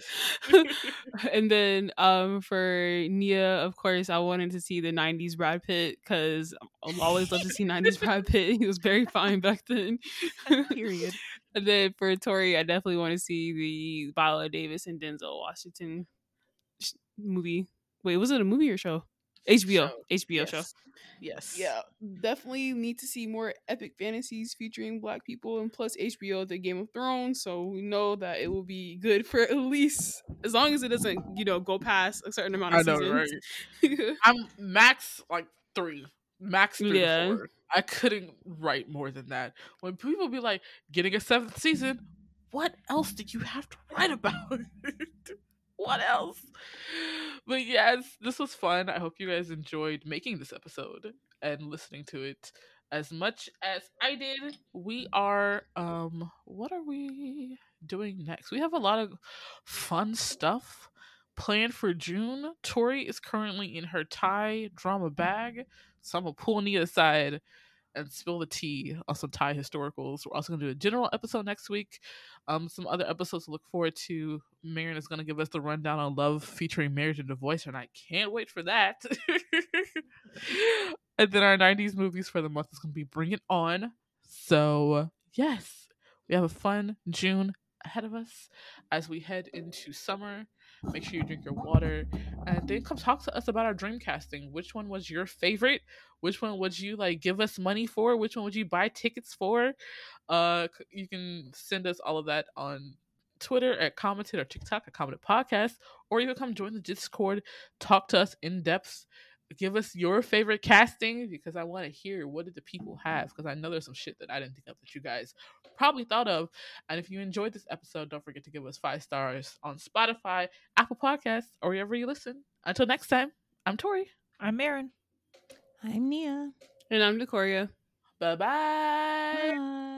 and then, um, for Nia, of course, I wanted to see the '90s Brad Pitt because I always love to see '90s Brad Pitt. He was very fine back then. Period. And then for Tori, I definitely want to see the Viola Davis and Denzel Washington sh- movie. Wait, was it a movie or show? HBO, Show. HBO yes. show. Yes. Yeah, definitely need to see more epic fantasies featuring black people, and plus HBO the Game of Thrones, so we know that it will be good for at least as long as it doesn't, you know, go past a certain amount of I of know, seasons. right? I'm max like three, max three Yeah. four. I couldn't write more than that. When people be like, getting a seventh season, what else did you have to write about? what else? But yes, this was fun. I hope you guys enjoyed making this episode and listening to it as much as I did. We are um what are we doing next? We have a lot of fun stuff planned for June. Tori is currently in her Thai drama bag, so I'm gonna pull Nia aside and spill the tea on some Thai historicals. We're also gonna do a general episode next week. Um, some other episodes to look forward to. Marin is gonna give us the rundown on love featuring marriage and divorce, and I can't wait for that. and then our '90s movies for the month is gonna be Bring It On. So yes, we have a fun June ahead of us as we head into summer. Make sure you drink your water and then come talk to us about our dream casting. Which one was your favorite? Which one would you like give us money for? Which one would you buy tickets for? Uh, you can send us all of that on Twitter at commented or TikTok at commented podcast, or you can come join the Discord, talk to us in depth. Give us your favorite casting because I want to hear what did the people have because I know there's some shit that I didn't think of that you guys probably thought of. And if you enjoyed this episode, don't forget to give us five stars on Spotify, Apple Podcasts, or wherever you listen. Until next time, I'm Tori. I'm Marin. I'm Nia. And I'm Decoria. Bye bye. Bye.